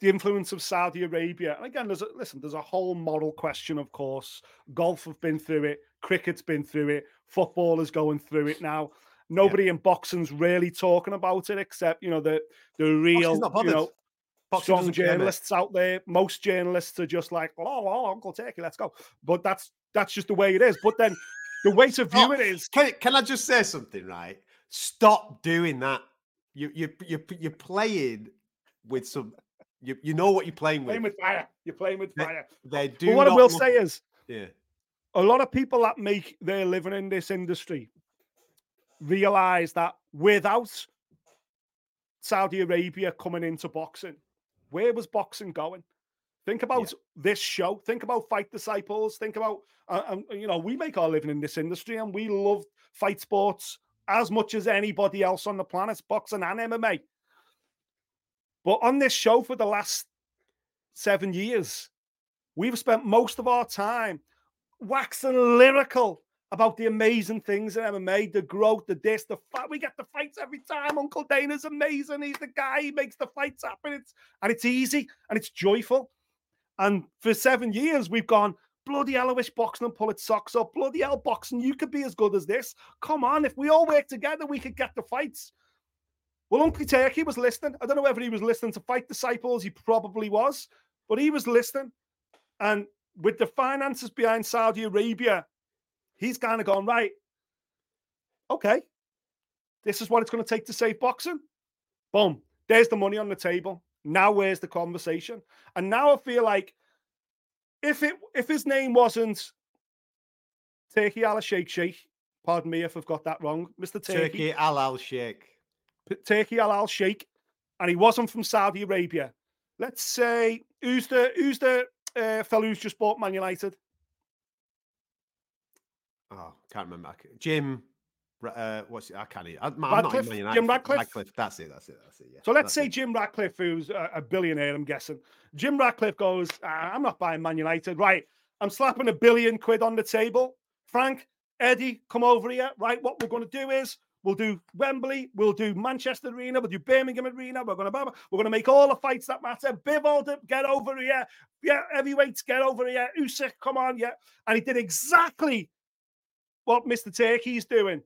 the influence of Saudi Arabia. And again, there's a, listen, there's a whole moral question, of course. Golf have been through it, cricket's been through it, football is going through it now. Nobody yeah. in boxing's really talking about it except you know the the real you know Boxing strong journalists out there. Most journalists are just like, oh, oh, Uncle Turki, let's go. But that's that's just the way it is. But then the way to view oh, it is. Can, can I just say something, right? Stop doing that. You you you you're playing with some you, you know what you're playing with. Playing with fire. You're playing with fire. They, they do. But what I will say is, yeah, a lot of people that make their living in this industry realize that without Saudi Arabia coming into boxing, where was boxing going? Think about yeah. this show. Think about Fight Disciples. Think about, uh, um, you know, we make our living in this industry and we love fight sports as much as anybody else on the planet, boxing and MMA. But on this show for the last seven years, we've spent most of our time waxing lyrical about the amazing things in MMA, the growth, the this, the fight. We get the fights every time. Uncle Dana's amazing. He's the guy. He makes the fights happen. It's and it's easy and it's joyful. And for seven years, we've gone bloody hell. I wish boxing and pull its socks up. Bloody hell, boxing. You could be as good as this. Come on, if we all work together, we could get the fights. Well, Uncle Turki was listening. I don't know whether he was listening to Fight Disciples. He probably was, but he was listening. And with the finances behind Saudi Arabia, he's kind of gone, right, okay, this is what it's going to take to save boxing. Boom. There's the money on the table. Now where's the conversation? And now I feel like if it if his name wasn't Turki Al Sheikh Sheikh, pardon me if I've got that wrong, Mr. Turki, Turki Al Al Sheikh. Turki Al Al Sheikh, and he wasn't from Saudi Arabia. Let's say who's the who's the uh, fellow who's just bought Man United? Oh, can't remember. Jim. Uh, what's it? I can't. I'm, Ratcliffe, I'm not Jim Ratcliffe. Ratcliffe. That's it. That's it. That's it. Yeah. So let's that's say it. Jim Ratcliffe, who's a, billionaire, I'm guessing. Jim Ratcliffe goes, ah, "I'm not buying Man United. Right, I'm slapping a billion quid on the table. Frank, Eddie, come over here. Right, what we're going to do is We'll do Wembley. We'll do Manchester Arena. We'll do Birmingham Arena. We're going to we're to make all the fights that matter. Bivol, get over here. Yeah, heavyweights, get over here. Usyk, come on, yeah. And he did exactly what Mr. Turki's doing.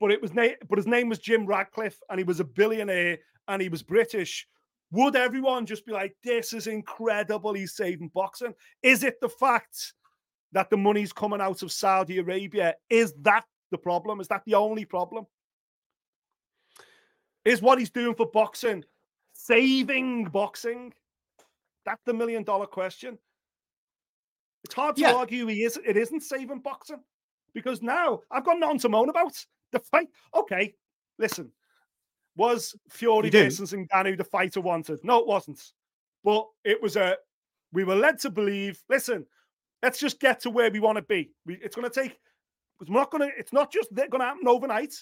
But it was but his name was Jim Ratcliffe, and he was a billionaire, and he was British. Would everyone just be like, "This is incredible"? He's saving boxing. Is it the fact that the money's coming out of Saudi Arabia? Is that the problem? Is that the only problem? Is what he's doing for boxing saving boxing? That's the million dollar question. It's hard to yeah. argue he is. It isn't saving boxing because now I've got nothing to moan about. the fight. Okay, listen. Was Fury versus Ngannou the fighter wanted? No, it wasn't. But it was a. We were led to believe. Listen, let's just get to where we want to be. We, it's going to take. It's not going to. It's not just going to happen overnight.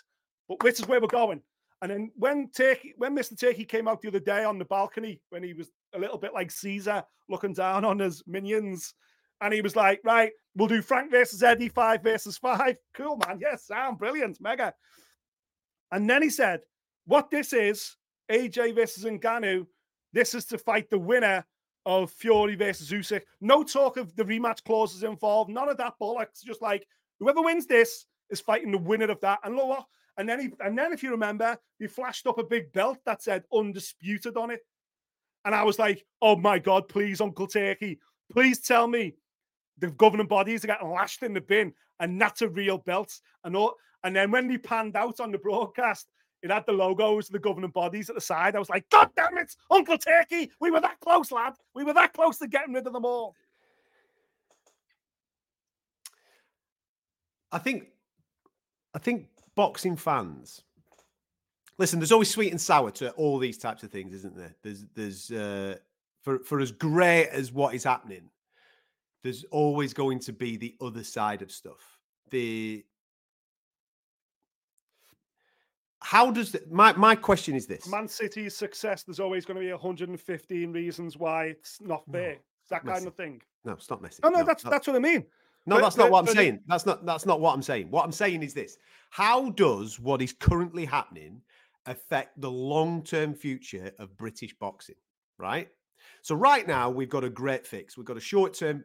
But this is where we're going. And then when Turki, when Mr. Turki came out the other day on the balcony, when he was a little bit like Caesar looking down on his minions, and he was like, "Right, we'll do Frank versus Eddie, five versus five. [LAUGHS] Cool, man. Yes, sound brilliant, mega." And then he said, "What this is, AJ versus Ngannou. This is to fight the winner of Fury versus Usyk. No talk of the rematch clauses involved. None of that bollocks. Just like whoever wins this is fighting the winner of that. And look what and then he, and then if you remember, he flashed up a big belt that said undisputed on it. And I was like, oh my God, please, Uncle Turki, please tell me the governing bodies are getting lashed in the bin and that's a real belt. And all, and then when he panned out on the broadcast, it had the logos of the governing bodies at the side. I was like, God damn it, Uncle Turki, we were that close, lad. We were that close to getting rid of them all. I think I think boxing fans, listen, there's always sweet and sour to all these types of things, isn't there? There's, there's, uh, for for as great as what is happening, there's always going to be the other side of stuff. The how does the, my my question is this? Man City's success. There's always going to be 115 reasons why it's not fair. No, that kind messy. of thing. No, stop messing. Oh no, no that's no. that's what I mean. No, but, that's not but, what I'm saying. That's not that's not what I'm saying. What I'm saying is this: How does what is currently happening affect the long-term future of British boxing? Right. So right now we've got a great fix. We've got a short-term.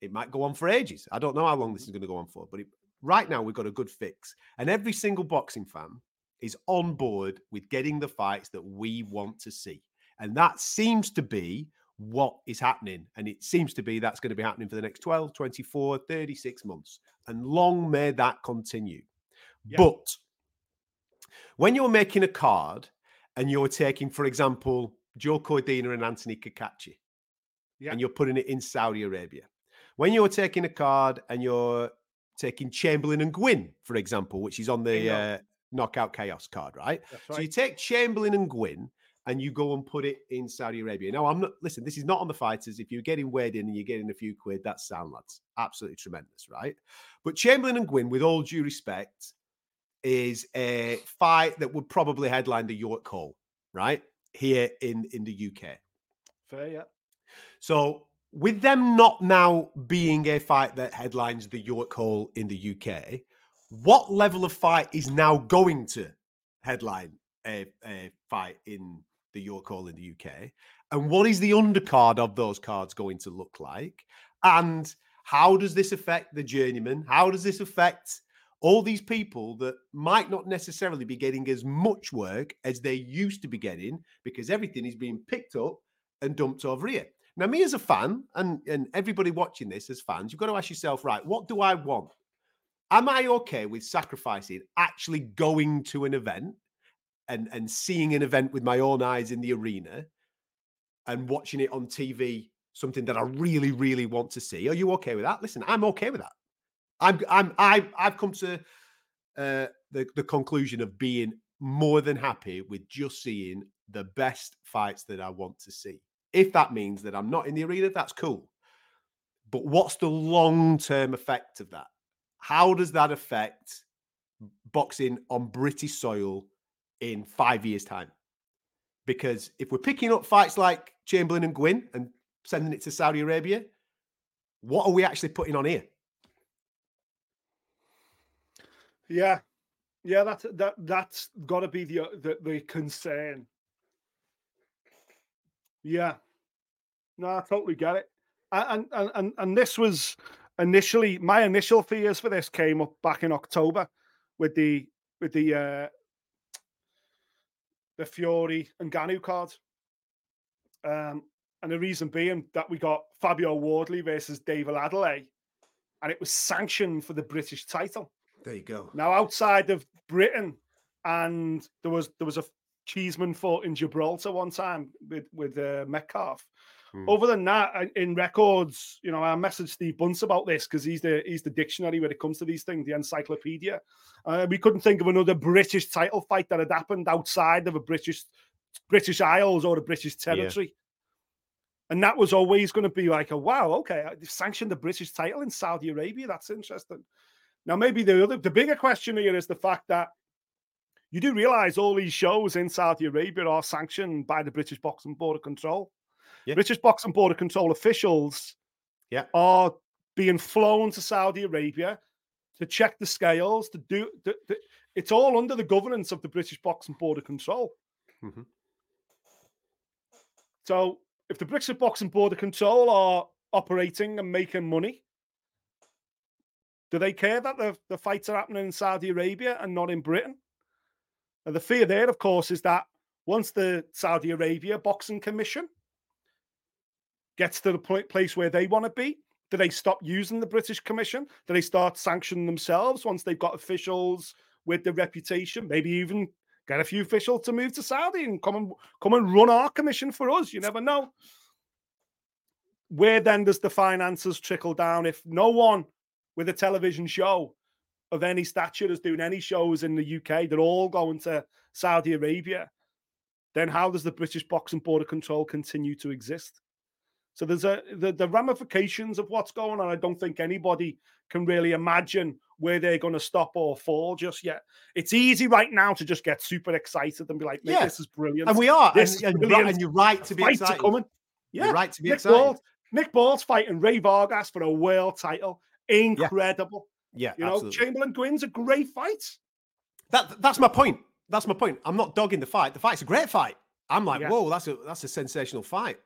It might go on for ages. I don't know how long this is going to go on for, but it, right now we've got a good fix, and every single boxing fan is on board with getting the fights that we want to see, and that seems to be what is happening. And it seems to be that's going to be happening for the next 12, 24, 36 months. And long may that continue. Yeah. But when you're making a card and you're taking, for example, Joe Cordina and Anthony Cacace, yeah. and you're putting it in Saudi Arabia, when you're taking a card and you're taking Chamberlain and Gwynn, for example, which is on the uh, Knockout Chaos card, right? right? So you take Chamberlain and Gwynn and you go and put it in Saudi Arabia. Now, I'm not, listen, this is not on the fighters. If you're getting weighed in and you're getting a few quid, that's sound, lads. Absolutely tremendous, right? But Chamberlain and Gwynn, with all due respect, is a fight that would probably headline the York Hall, right? Here in, in the UK. Fair, yeah. So, with them not now being a fight that headlines the York Hall in the UK, what level of fight is now going to headline a, a fight in the York Hall in the UK? And what is the undercard of those cards going to look like? And how does this affect the journeyman? How does this affect all these people that might not necessarily be getting as much work as they used to be getting because everything is being picked up and dumped over here? Now, me as a fan, and, and everybody watching this as fans, you've got to ask yourself, right, what do I want? Am I okay with sacrificing actually going to an event and and seeing an event with my own eyes in the arena and watching it on TV, something that I really, really want to see. Are you okay with that? Listen, I'm okay with that. I'm I'm I've I've come to uh, the the conclusion of being more than happy with just seeing the best fights that I want to see. If that means that I'm not in the arena, that's cool. But what's the long term effect of that? How does that affect boxing on British soil in five years' time. Because if we're picking up fights like Chamberlain and Gwynn and sending it to Saudi Arabia, what are we actually putting on here? Yeah, yeah, that's that that's got to be the, the the concern. Yeah, no, I totally get it. And and and and this was initially my initial fears for this came up back in October with the with the uh, the Fury and Ngannou card. Um, and the reason being that we got Fabio Wardley versus David Adeleye, and it was sanctioned for the British title. There you go. Now, outside of Britain, and there was there was a Cheeseman fought in Gibraltar one time with with uh, Metcalf. Hmm. Other than that, in records, you know, I messaged Steve Bunce about this because he's the he's the dictionary when it comes to these things, the encyclopedia. Uh, we couldn't think of another British title fight that had happened outside of a British British Isles or a British territory. Yeah. And that was always going to be like a wow, okay, they've sanctioned the British title in Saudi Arabia. That's interesting. Now, maybe the other the bigger question here is the fact that you do realize all these shows in Saudi Arabia are sanctioned by the British Boxing Board of Control. Yeah. British Boxing Board of Control officials yeah. are being flown to Saudi Arabia to check the scales, to do the, the, it's all under the governance of the British Boxing Board of Control. Mm-hmm. So if the British Boxing Board of Control are operating and making money, do they care that the, the fights are happening in Saudi Arabia and not in Britain? And the fear there, of course, is that once the Saudi Arabia Boxing Commission gets to the place where they want to be, do they stop using the British Commission? Do they start sanctioning themselves once they've got officials with the reputation? Maybe even get a few officials to move to Saudi and come and come and run our commission for us. You never know. Where then does the finances trickle down if no one with a television show of any stature is doing any shows in the UK, they're all going to Saudi Arabia, then how does the British Boxing Board of Control continue to exist? So there's a the, the ramifications of what's going on. I don't think anybody can really imagine where they're going to stop or fall just yet. It's easy right now to just get super excited and be like, yeah. this is brilliant. And we are. This and, and, and, you're right to be excited. Coming. Yeah. You're right to be Nick excited. Ball, Nick Ball's fighting Rey Vargas for a world title. Incredible. Yeah. You know, absolutely. Chamberlain Gwynn's a great fight. That that's my point. That's my point. I'm not dogging the fight. The fight's a great fight. I'm like, yeah. whoa, that's a that's a sensational fight.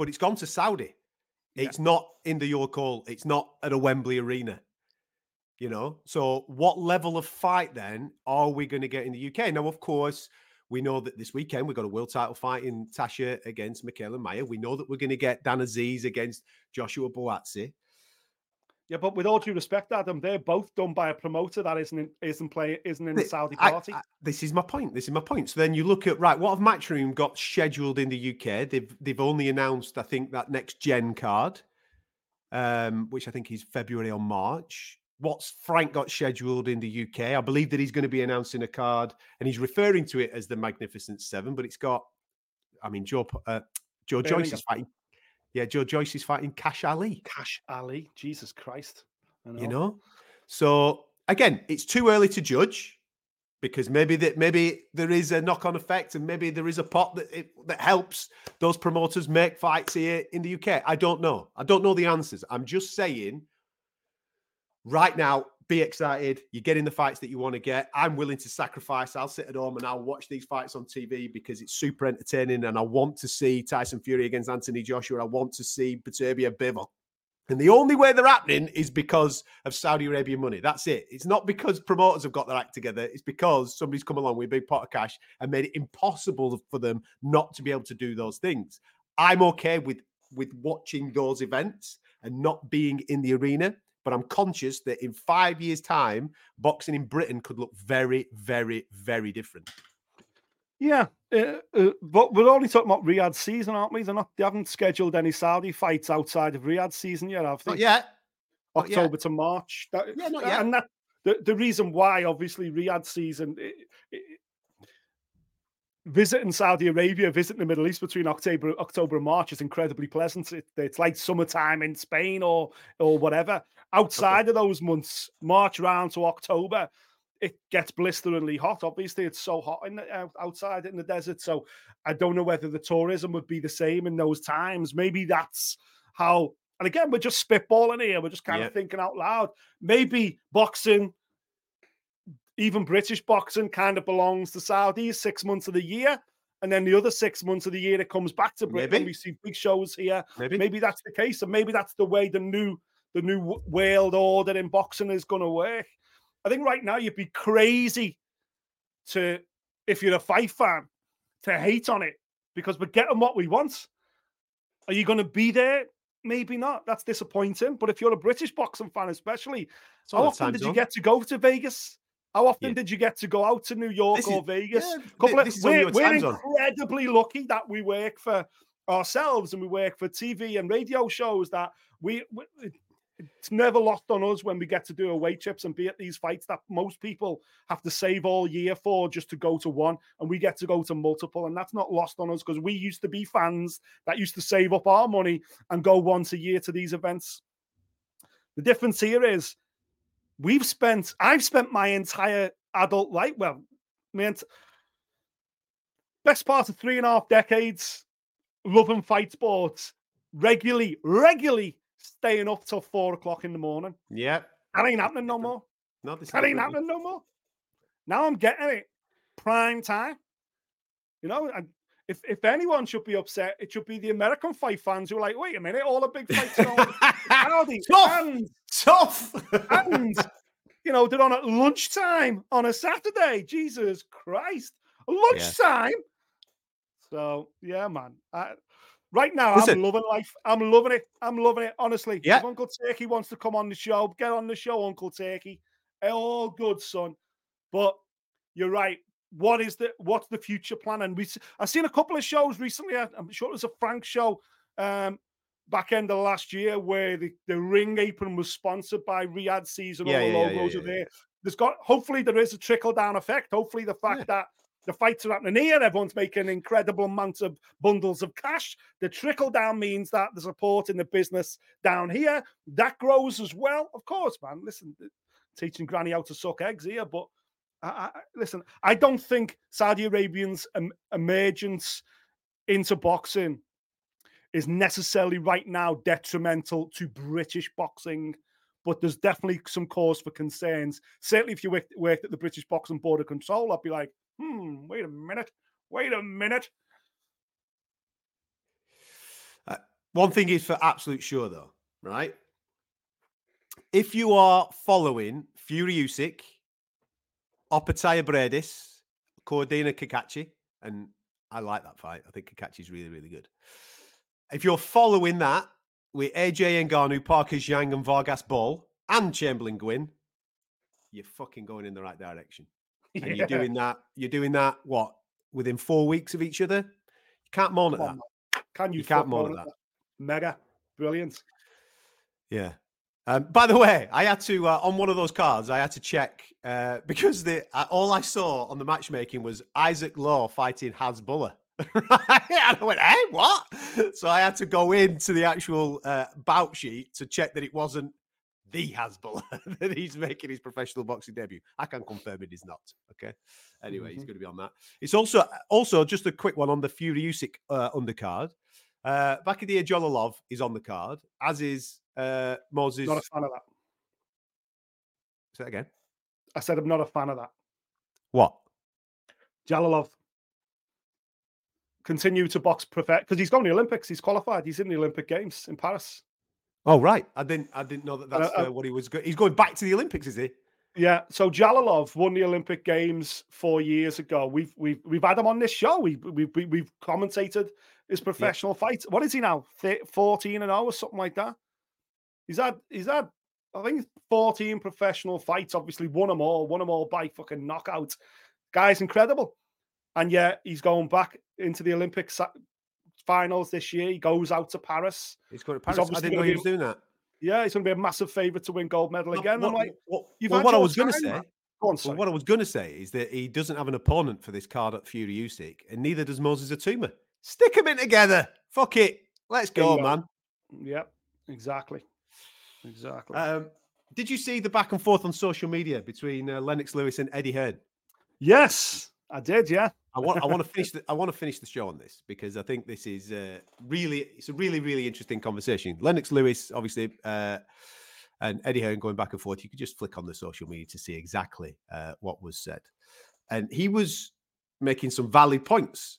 But it's gone to Saudi. Yeah. It's not in the York Hall. It's not at a Wembley arena. You know, so what level of fight then are we going to get in the UK? Now, of course, we know that this weekend we've got a world title fight in Tasha against Mikaela Mayer. We know that we're going to get Dan Azeez against Joshua Buatsi. Yeah, but with all due respect, Adam, they're both done by a promoter that isn't in, isn't playing isn't in the Saudi party. I, I, this is my point. This is my point. So then you look at right, what have Matchroom got scheduled in the UK? They've they've only announced, I think, that next gen card, um, which I think is February or March. What's Frank got scheduled in the UK? I believe that he's going to be announcing a card, and he's referring to it as the Magnificent Seven, but it's got, I mean, Joe uh, Joe Joyce is fighting yeah, Joe Joyce is fighting Kash Ali. Kash Ali, Jesus Christ. Know. You know? So again, it's too early to judge because maybe that maybe there is a knock-on effect and maybe there is a pot that it, that helps those promoters make fights here in the UK. I don't know. I don't know the answers. I'm just saying right now be excited. You're getting the fights that you want to get. I'm willing to sacrifice. I'll sit at home and I'll watch these fights on TV because it's super entertaining. And I want to see Tyson Fury against Anthony Joshua. I want to see Beterbiev Bivol. And the only way they're happening is because of Saudi Arabian money. That's it. It's not because promoters have got their act together. It's because somebody's come along with a big pot of cash and made it impossible for them not to be able to do those things. I'm okay with with watching those events and not being in the arena but I'm conscious that in five years' time, boxing in Britain could look very, very, very different. Yeah, uh, uh, but we're only talking about Riyadh season, aren't we? They're not. They haven't scheduled any Saudi fights outside of Riyadh season yet, have they? Not yet. October to March. That, yeah, not yet. And that the, the reason why, obviously, Riyadh season. It, it, visiting Saudi Arabia, visiting the Middle East between October, October and March is incredibly pleasant. It, it's like summertime in Spain or or whatever. Outside okay. of those months, March round to October, it gets blisteringly hot. Obviously, it's so hot in the, outside in the desert. So I don't know whether the tourism would be the same in those times. Maybe that's how. And again, we're just spitballing here. We're just kind yeah. of thinking out loud. Maybe boxing, even British boxing, kind of belongs to Saudis six months of the year. And then the other six months of the year, it comes back to Britain. Maybe. We see big shows here. Maybe. maybe that's the case. And maybe that's the way the new the new world order in boxing is going to work. I think right now you'd be crazy to, if you're a fight fan, to hate on it because we're getting what we want. Are you going to be there? Maybe not. That's disappointing. But if you're a British boxing fan, especially, how often did you get to go to Vegas? How often yeah. did you get to go out to New York this or is, Vegas? Yeah, Couple of, we're, we're incredibly lucky that we work for ourselves and we work for TV and radio shows that we, we it's never lost on us when we get to do away trips and be at these fights that most people have to save all year for just to go to one and we get to go to multiple and that's not lost on us because we used to be fans that used to save up our money and go once a year to these events. The difference here is we've spent i've spent my entire adult life well man best part of three and a half decades loving fight sports regularly regularly staying up till four o'clock in the morning. Yeah. That ain't happening no more. No, this that ain't happening no more. Now I'm getting it. Prime time. You know, and if, if anyone should be upset, it should be the American fight fans who are like, wait a minute, all the big fights are on. [LAUGHS] Howdy. Tough. And, Tough. and, you know, they're on at lunchtime on a Saturday. Jesus Christ. Lunchtime. Yeah. So, yeah, man. I, Right now, Listen. I'm loving life. I'm loving it. I'm loving it. Honestly. Yeah. If Uncle Turki wants to come on the show, get on the show, Uncle Turki. All good, son. But you're right. What is the what's the future plan? And we I've seen a couple of shows recently. I'm sure it was a Frank show um, back end of last year where the, the ring apron was sponsored by Riyadh Season. Yeah, all the logos yeah, yeah, are there. There's got hopefully there is a trickle down effect. Hopefully the fact that the fights are happening here. Everyone's making incredible amounts of bundles of cash. The trickle down means that the support in the business down here that grows as well. Of course, man. Listen, teaching Granny how to suck eggs here, but I, I, listen, I don't think Saudi Arabians' emergence into boxing is necessarily right now detrimental to British boxing but there's definitely some cause for concerns. Certainly, if you worked at the British Boxing Board of Control, I'd be like, hmm, wait a minute, wait a minute. Uh, one thing is for absolute sure, though, right? If you are following Fury Usyk, Opetaia Briedis, Cordina Cacace, and I like that fight. I think is really, really good. If you're following that with AJ Ngannou, Parker Zhang, and Vargas Ball, and Chamberlain Gwynn, you're fucking going in the right direction and [LAUGHS] yeah. you're doing that. You're doing that. What within four weeks of each other? You can't monitor at that. Can you? You can't monitor that. that. Mega brilliant. Yeah. Um, by the way, I had to uh, on one of those cards. I had to check uh, [LAUGHS] because the uh, all I saw on the matchmaking was Isaac Lowe fighting Hasbulla. right? [LAUGHS] And I went, "Hey, what?" So I had to go into the actual uh, bout sheet to check that it wasn't the Hasbulla [LAUGHS] that he's making his professional boxing debut. I can confirm it is not. Okay. Anyway, mm-hmm. he's going to be on that. It's also also just a quick one on the Fury Usyk uh, undercard. Uh, Jalolov is on the card, as is uh, Moses. Not a fan of that. Say that again. I said I'm not a fan of that. What? Jalolov. Continue to box perfect because he's going to the Olympics. He's qualified. He's in the Olympic Games in Paris. Oh right, I didn't I didn't know that that's uh, uh, what he was. Go- he's going back to the Olympics, is he? Yeah. So Jalolov won the Olympic Games four years ago. We've we've we've had him on this show. We we've we've commentated his professional yeah. fight. What is he now? Fourteen and zero or something like that. He's had he's had I think fourteen professional fights. Obviously, won them all. Won them all by fucking knockout. Guy's incredible. And yeah, he's going back into the Olympics finals this year. He goes out to Paris. He's going to Paris. I didn't know he was doing that. Yeah, he's going to be a massive favourite to win gold medal again. What, I'm like, what, well, what I was going to say. On, well, what I was going to say is that he doesn't have an opponent for this card at Fury Usyk, and neither does Moses Itauma. Stick them in together. Fuck it. Let's go, man. Yep, exactly. Exactly. Um, did you see the back and forth on social media between uh, Lennox Lewis and Eddie Hearn? Yes, I did. Yeah. I want I want to finish [LAUGHS] the, I want to finish the show on this because I think this is uh, really it's a really really interesting conversation. Lennox Lewis, obviously, uh, and Eddie Hearn going back and forth. You could just flick on the social media to see exactly uh, what was said, and he was making some valid points.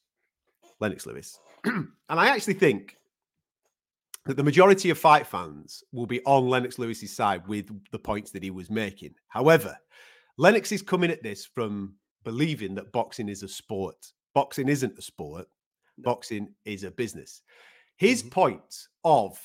Lennox Lewis, [CLEARS THROAT] and I actually think that the majority of fight fans will be on Lennox Lewis's side with the points that he was making. However, Lennox is coming at this from believing that boxing is a sport. Boxing isn't a sport. Boxing is a business. His mm-hmm. point of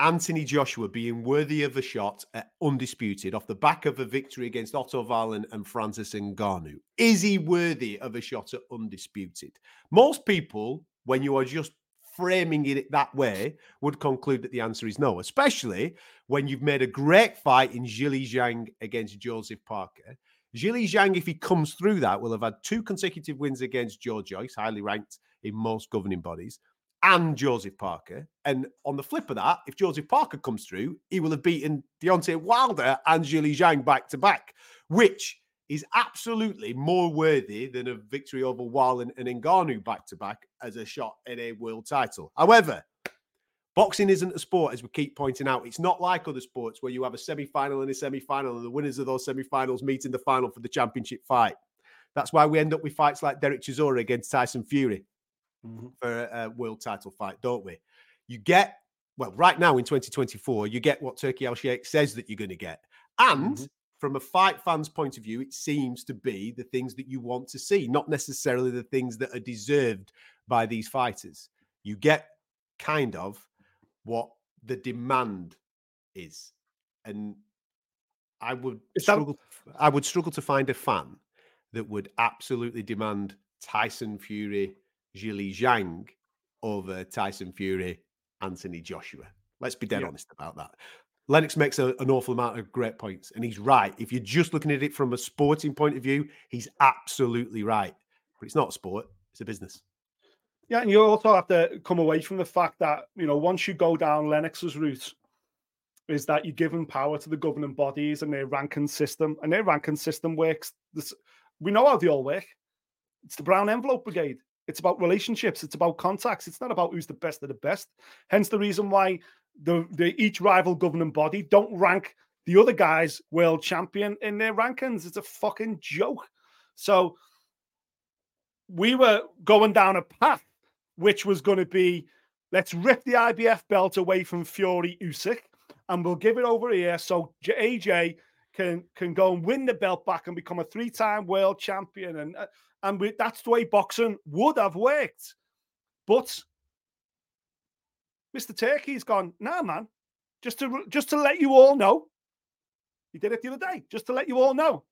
Anthony Joshua being worthy of a shot at undisputed off the back of a victory against Otto Wallin and Francis Ngannou? Is he worthy of a shot at undisputed? Most people, when you are just framing it that way, would conclude that the answer is no, especially when you've made a great fight in Zhilei Zhang against Joseph Parker. Zhilei Zhang, if he comes through that, will have had two consecutive wins against Joe Joyce, highly ranked in most governing bodies and Joseph Parker. And on the flip of that, if Joseph Parker comes through, he will have beaten Deontay Wilder and Zhilei Zhang back to back, which is absolutely more worthy than a victory over Wilder and Ngannou back to back as a shot at a world title. However, boxing isn't a sport, as we keep pointing out. It's not like other sports where you have a semi final and a semi final, and the winners of those semi finals meet in the final for the championship fight. That's why we end up with fights like Derek Chisora against Tyson Fury mm-hmm. for a world title fight, don't we? You get, well, right now in 2024, you get what Turki Al Sheikh says that you're going to get. And mm-hmm. from a fight fan's point of view, it seems to be the things that you want to see, not necessarily the things that are deserved by these fighters. You get kind of what the demand is. And I would struggle that... I would struggle to find a fan that would absolutely demand Tyson Fury Zhilei Zhang over Tyson Fury, Anthony Joshua. Let's be dead yeah. honest about that. Lennox makes a, an awful amount of great points, and he's right. If you're just looking at it from a sporting point of view, he's absolutely right. But it's not a sport; it's a business. Yeah, and you also have to come away from the fact that you know once you go down Lennox's route, is that you're them power to the governing bodies and their ranking system, and their ranking system works. This, we know how they all work. It's the brown envelope brigade. It's about relationships. It's about contacts. It's not about who's the best of the best. Hence the reason why the, the each rival governing body don't rank the other guy's world champion in their rankings. It's a fucking joke. So we were going down a path which was going to be let's rip the IBF belt away from Fury Usyk and we'll give it over here so AJ can can go and win the belt back and become a three-time world champion and uh, and we, that's the way boxing would have worked. But Mr. Turki's gone, nah, man. Just to just to let you all know, he did it the other day. Just to let you all know,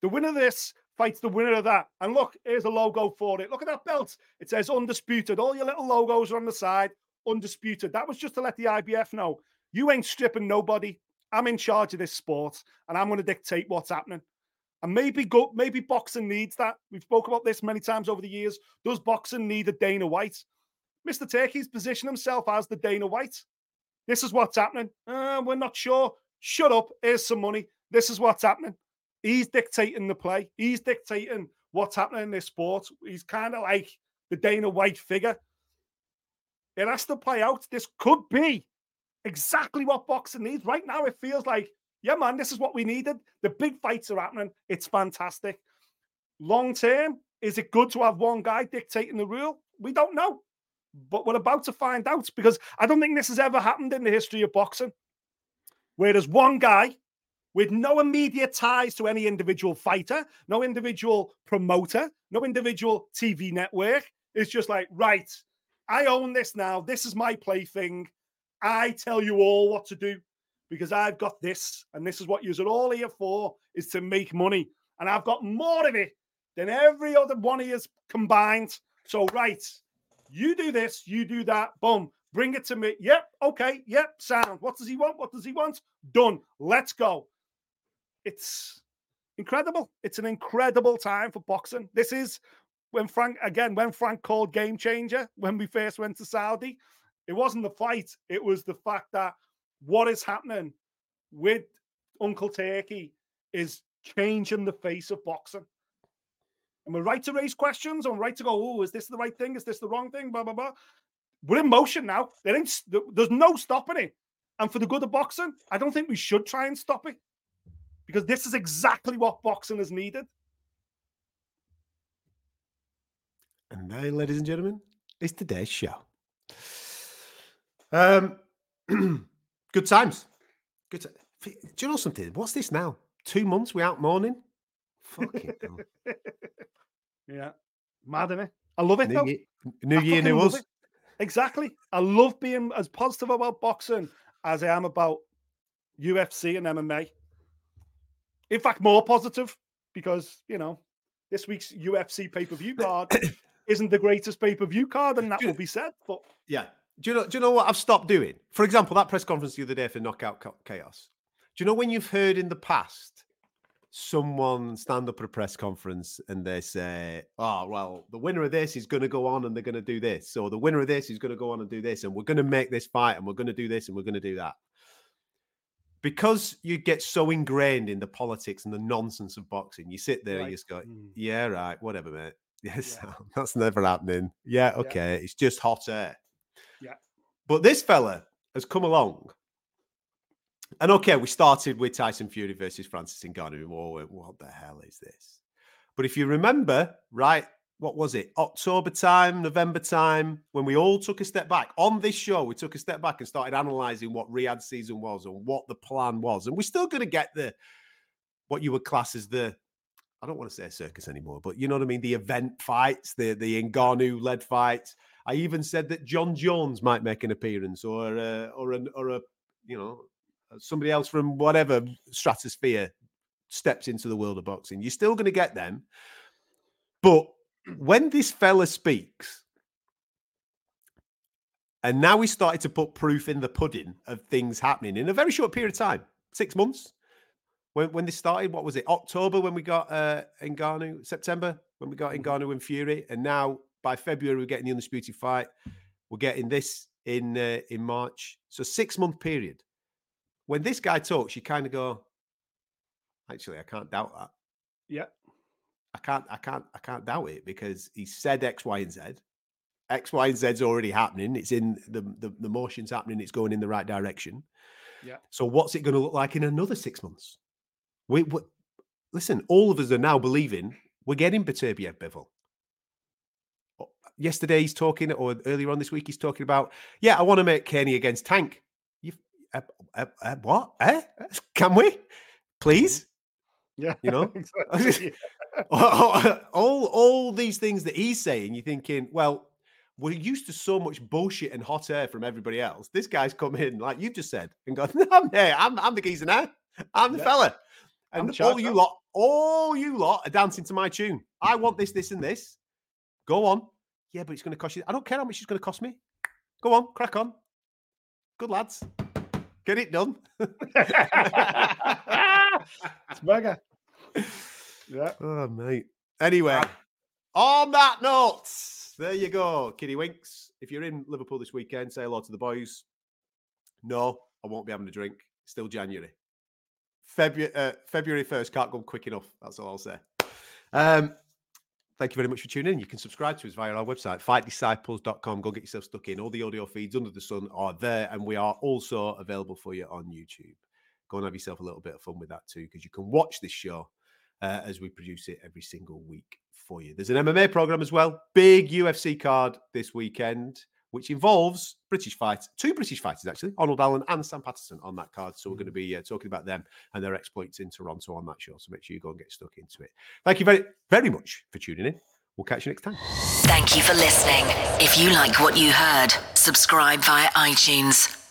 the winner of this fights the winner of that. And look, here's a logo for it. Look at that belt. It says undisputed. All your little logos are on the side. Undisputed. That was just to let the IBF know you ain't stripping nobody. I'm in charge of this sport, and I'm going to dictate what's happening. And maybe go, maybe boxing needs that. We've spoke about this many times over the years. Does boxing need a Dana White? Mr. Turki's positioned himself as the Dana White. This is what's happening. Uh, we're not sure. Shut up. Here's some money. This is what's happening. He's dictating the play. He's dictating what's happening in this sport. He's kind of like the Dana White figure. It has to play out. This could be exactly what boxing needs. Right now, it feels like yeah, man, this is what we needed. The big fights are happening. It's fantastic. Long term, is it good to have one guy dictating the rule? We don't know. But we're about to find out because I don't think this has ever happened in the history of boxing. Where there's one guy with no immediate ties to any individual fighter, no individual promoter, no individual TV network. It's just like, right, I own this now. This is my plaything. I tell you all what to do because I've got this, and this is what you're all here for, is to make money. And I've got more of it than every other one of you combined. So, right, you do this, you do that, boom, bring it to me. Yep, okay, yep, sound. What does he want? What does he want? Done. Let's go. It's incredible. It's an incredible time for boxing. This is when Frank, again, when Frank called game changer when we first went to Saudi. It wasn't the fight, it was the fact that what is happening with Uncle Turki is changing the face of boxing. And we're right to raise questions. I'm right to go, oh, is this the right thing? Is this the wrong thing? Blah, blah, blah. We're in motion now. There ain't, there's no stopping it. And for the good of boxing, I don't think we should try and stop it because this is exactly what boxing is needed. And now, ladies and gentlemen, it's today's show. Um, [CLEARS THROAT] Good times. Good. Do you know something? What's this now? Two months without out mourning. Fucking [LAUGHS] Yeah, mad in it. I love it. New year, new, year, new us. Exactly. I love being as positive about boxing as I am about UFC and MMA. In fact, more positive because, you know, this week's UFC pay per view card [COUGHS] isn't the greatest pay per view card, and that will be said. But yeah, do you know? Do you know what I've stopped doing? For example, that press conference the other day for Knockout Chaos. Do you know when you've heard in the past someone stand up at a press conference and they say, "Oh, well, the winner of this is going to go on and they're going to do this, or the winner of this is going to go on and do this, and we're going to make this fight, and we're going to do this, and we're going to do that." Because you get so ingrained in the politics and the nonsense of boxing, you sit there and you just go, mm. "Yeah, right, whatever, mate. Yes, [LAUGHS] yeah. that's never happening. Yeah, okay, yeah. it's just hot air." Yeah. But this fella has come along and okay, we started with Tyson Fury versus Francis Ngannou. Oh, what the hell is this? But if you remember, right, what was it? October time, November time, when we all took a step back on this show, we took a step back and started analyzing what Riyadh season was and what the plan was. And we're still going to get the what you would class as the I don't want to say circus anymore, but you know what I mean? The event fights, the the Ngannou led fights. I even said that Jon Jones might make an appearance, or uh, or an or a you know somebody else from whatever stratosphere steps into the world of boxing. You're still going to get them. But when this fella speaks, and now we started to put proof in the pudding of things happening in a very short period of time, six months. When, when this started, what was it? October when we got uh, Ngannou, September when we got mm-hmm. Ngannou and Fury, and now by February we're getting the undisputed fight. We're getting this in uh, in March. So six month period when this guy talks, you kind of go, actually, I can't doubt that. Yeah. I can't, I can't, I can't doubt it because he said X, Y, and Z. X, Y, and Z's already happening. It's in the, the the motion's happening. It's going in the right direction. Yeah. So what's it going to look like in another six months? We, we listen. All of us are now believing we're getting Beterbiev Bivol. Yesterday he's talking, or earlier on this week he's talking about, yeah, I want to make Kenny against Tank uh, uh, uh, what? Eh? [LAUGHS] Can we? Please? Yeah. You know? [LAUGHS] [LAUGHS] all, all these things that he's saying, you're thinking, well, we're used to so much bullshit and hot air from everybody else. This guy's come in, like you've just said, and gone, no, [LAUGHS] I'm here. I'm, I'm the geezer now. I'm the yeah. fella. And all you lot, all you lot are dancing to my tune. I want this, this, and this. Go on. Yeah, but it's going to cost you. I don't care how much it's going to cost me. Go on, crack on. Good lads. Get it done. [LAUGHS] [LAUGHS] it's mega. Yeah. Oh, mate. Anyway, on that note, there you go, Kitty Winks. If you're in Liverpool this weekend, say hello to the boys. No, I won't be having a drink. Still January. February uh, February 1st can't go quick enough. That's all I'll say. Um, Thank you very much for tuning in. You can subscribe to us via our website, fightdisciples.com. Go get yourself stuck in. All the audio feeds under the sun are there, and we are also available for you on YouTube. Go and have yourself a little bit of fun with that too, because you can watch this show uh, as we produce it every single week for you. There's an MMA program as well. Big UFC card this weekend which involves British fights, two British fighters actually, Arnold Allen and Sam Patterson on that card. So we're going to mm. be uh, talking about them and their exploits in Toronto on that show. So make sure you go and get stuck into it. Thank you very, very much for tuning in. We'll catch you next time. Thank you for listening. If you like what you heard, subscribe via iTunes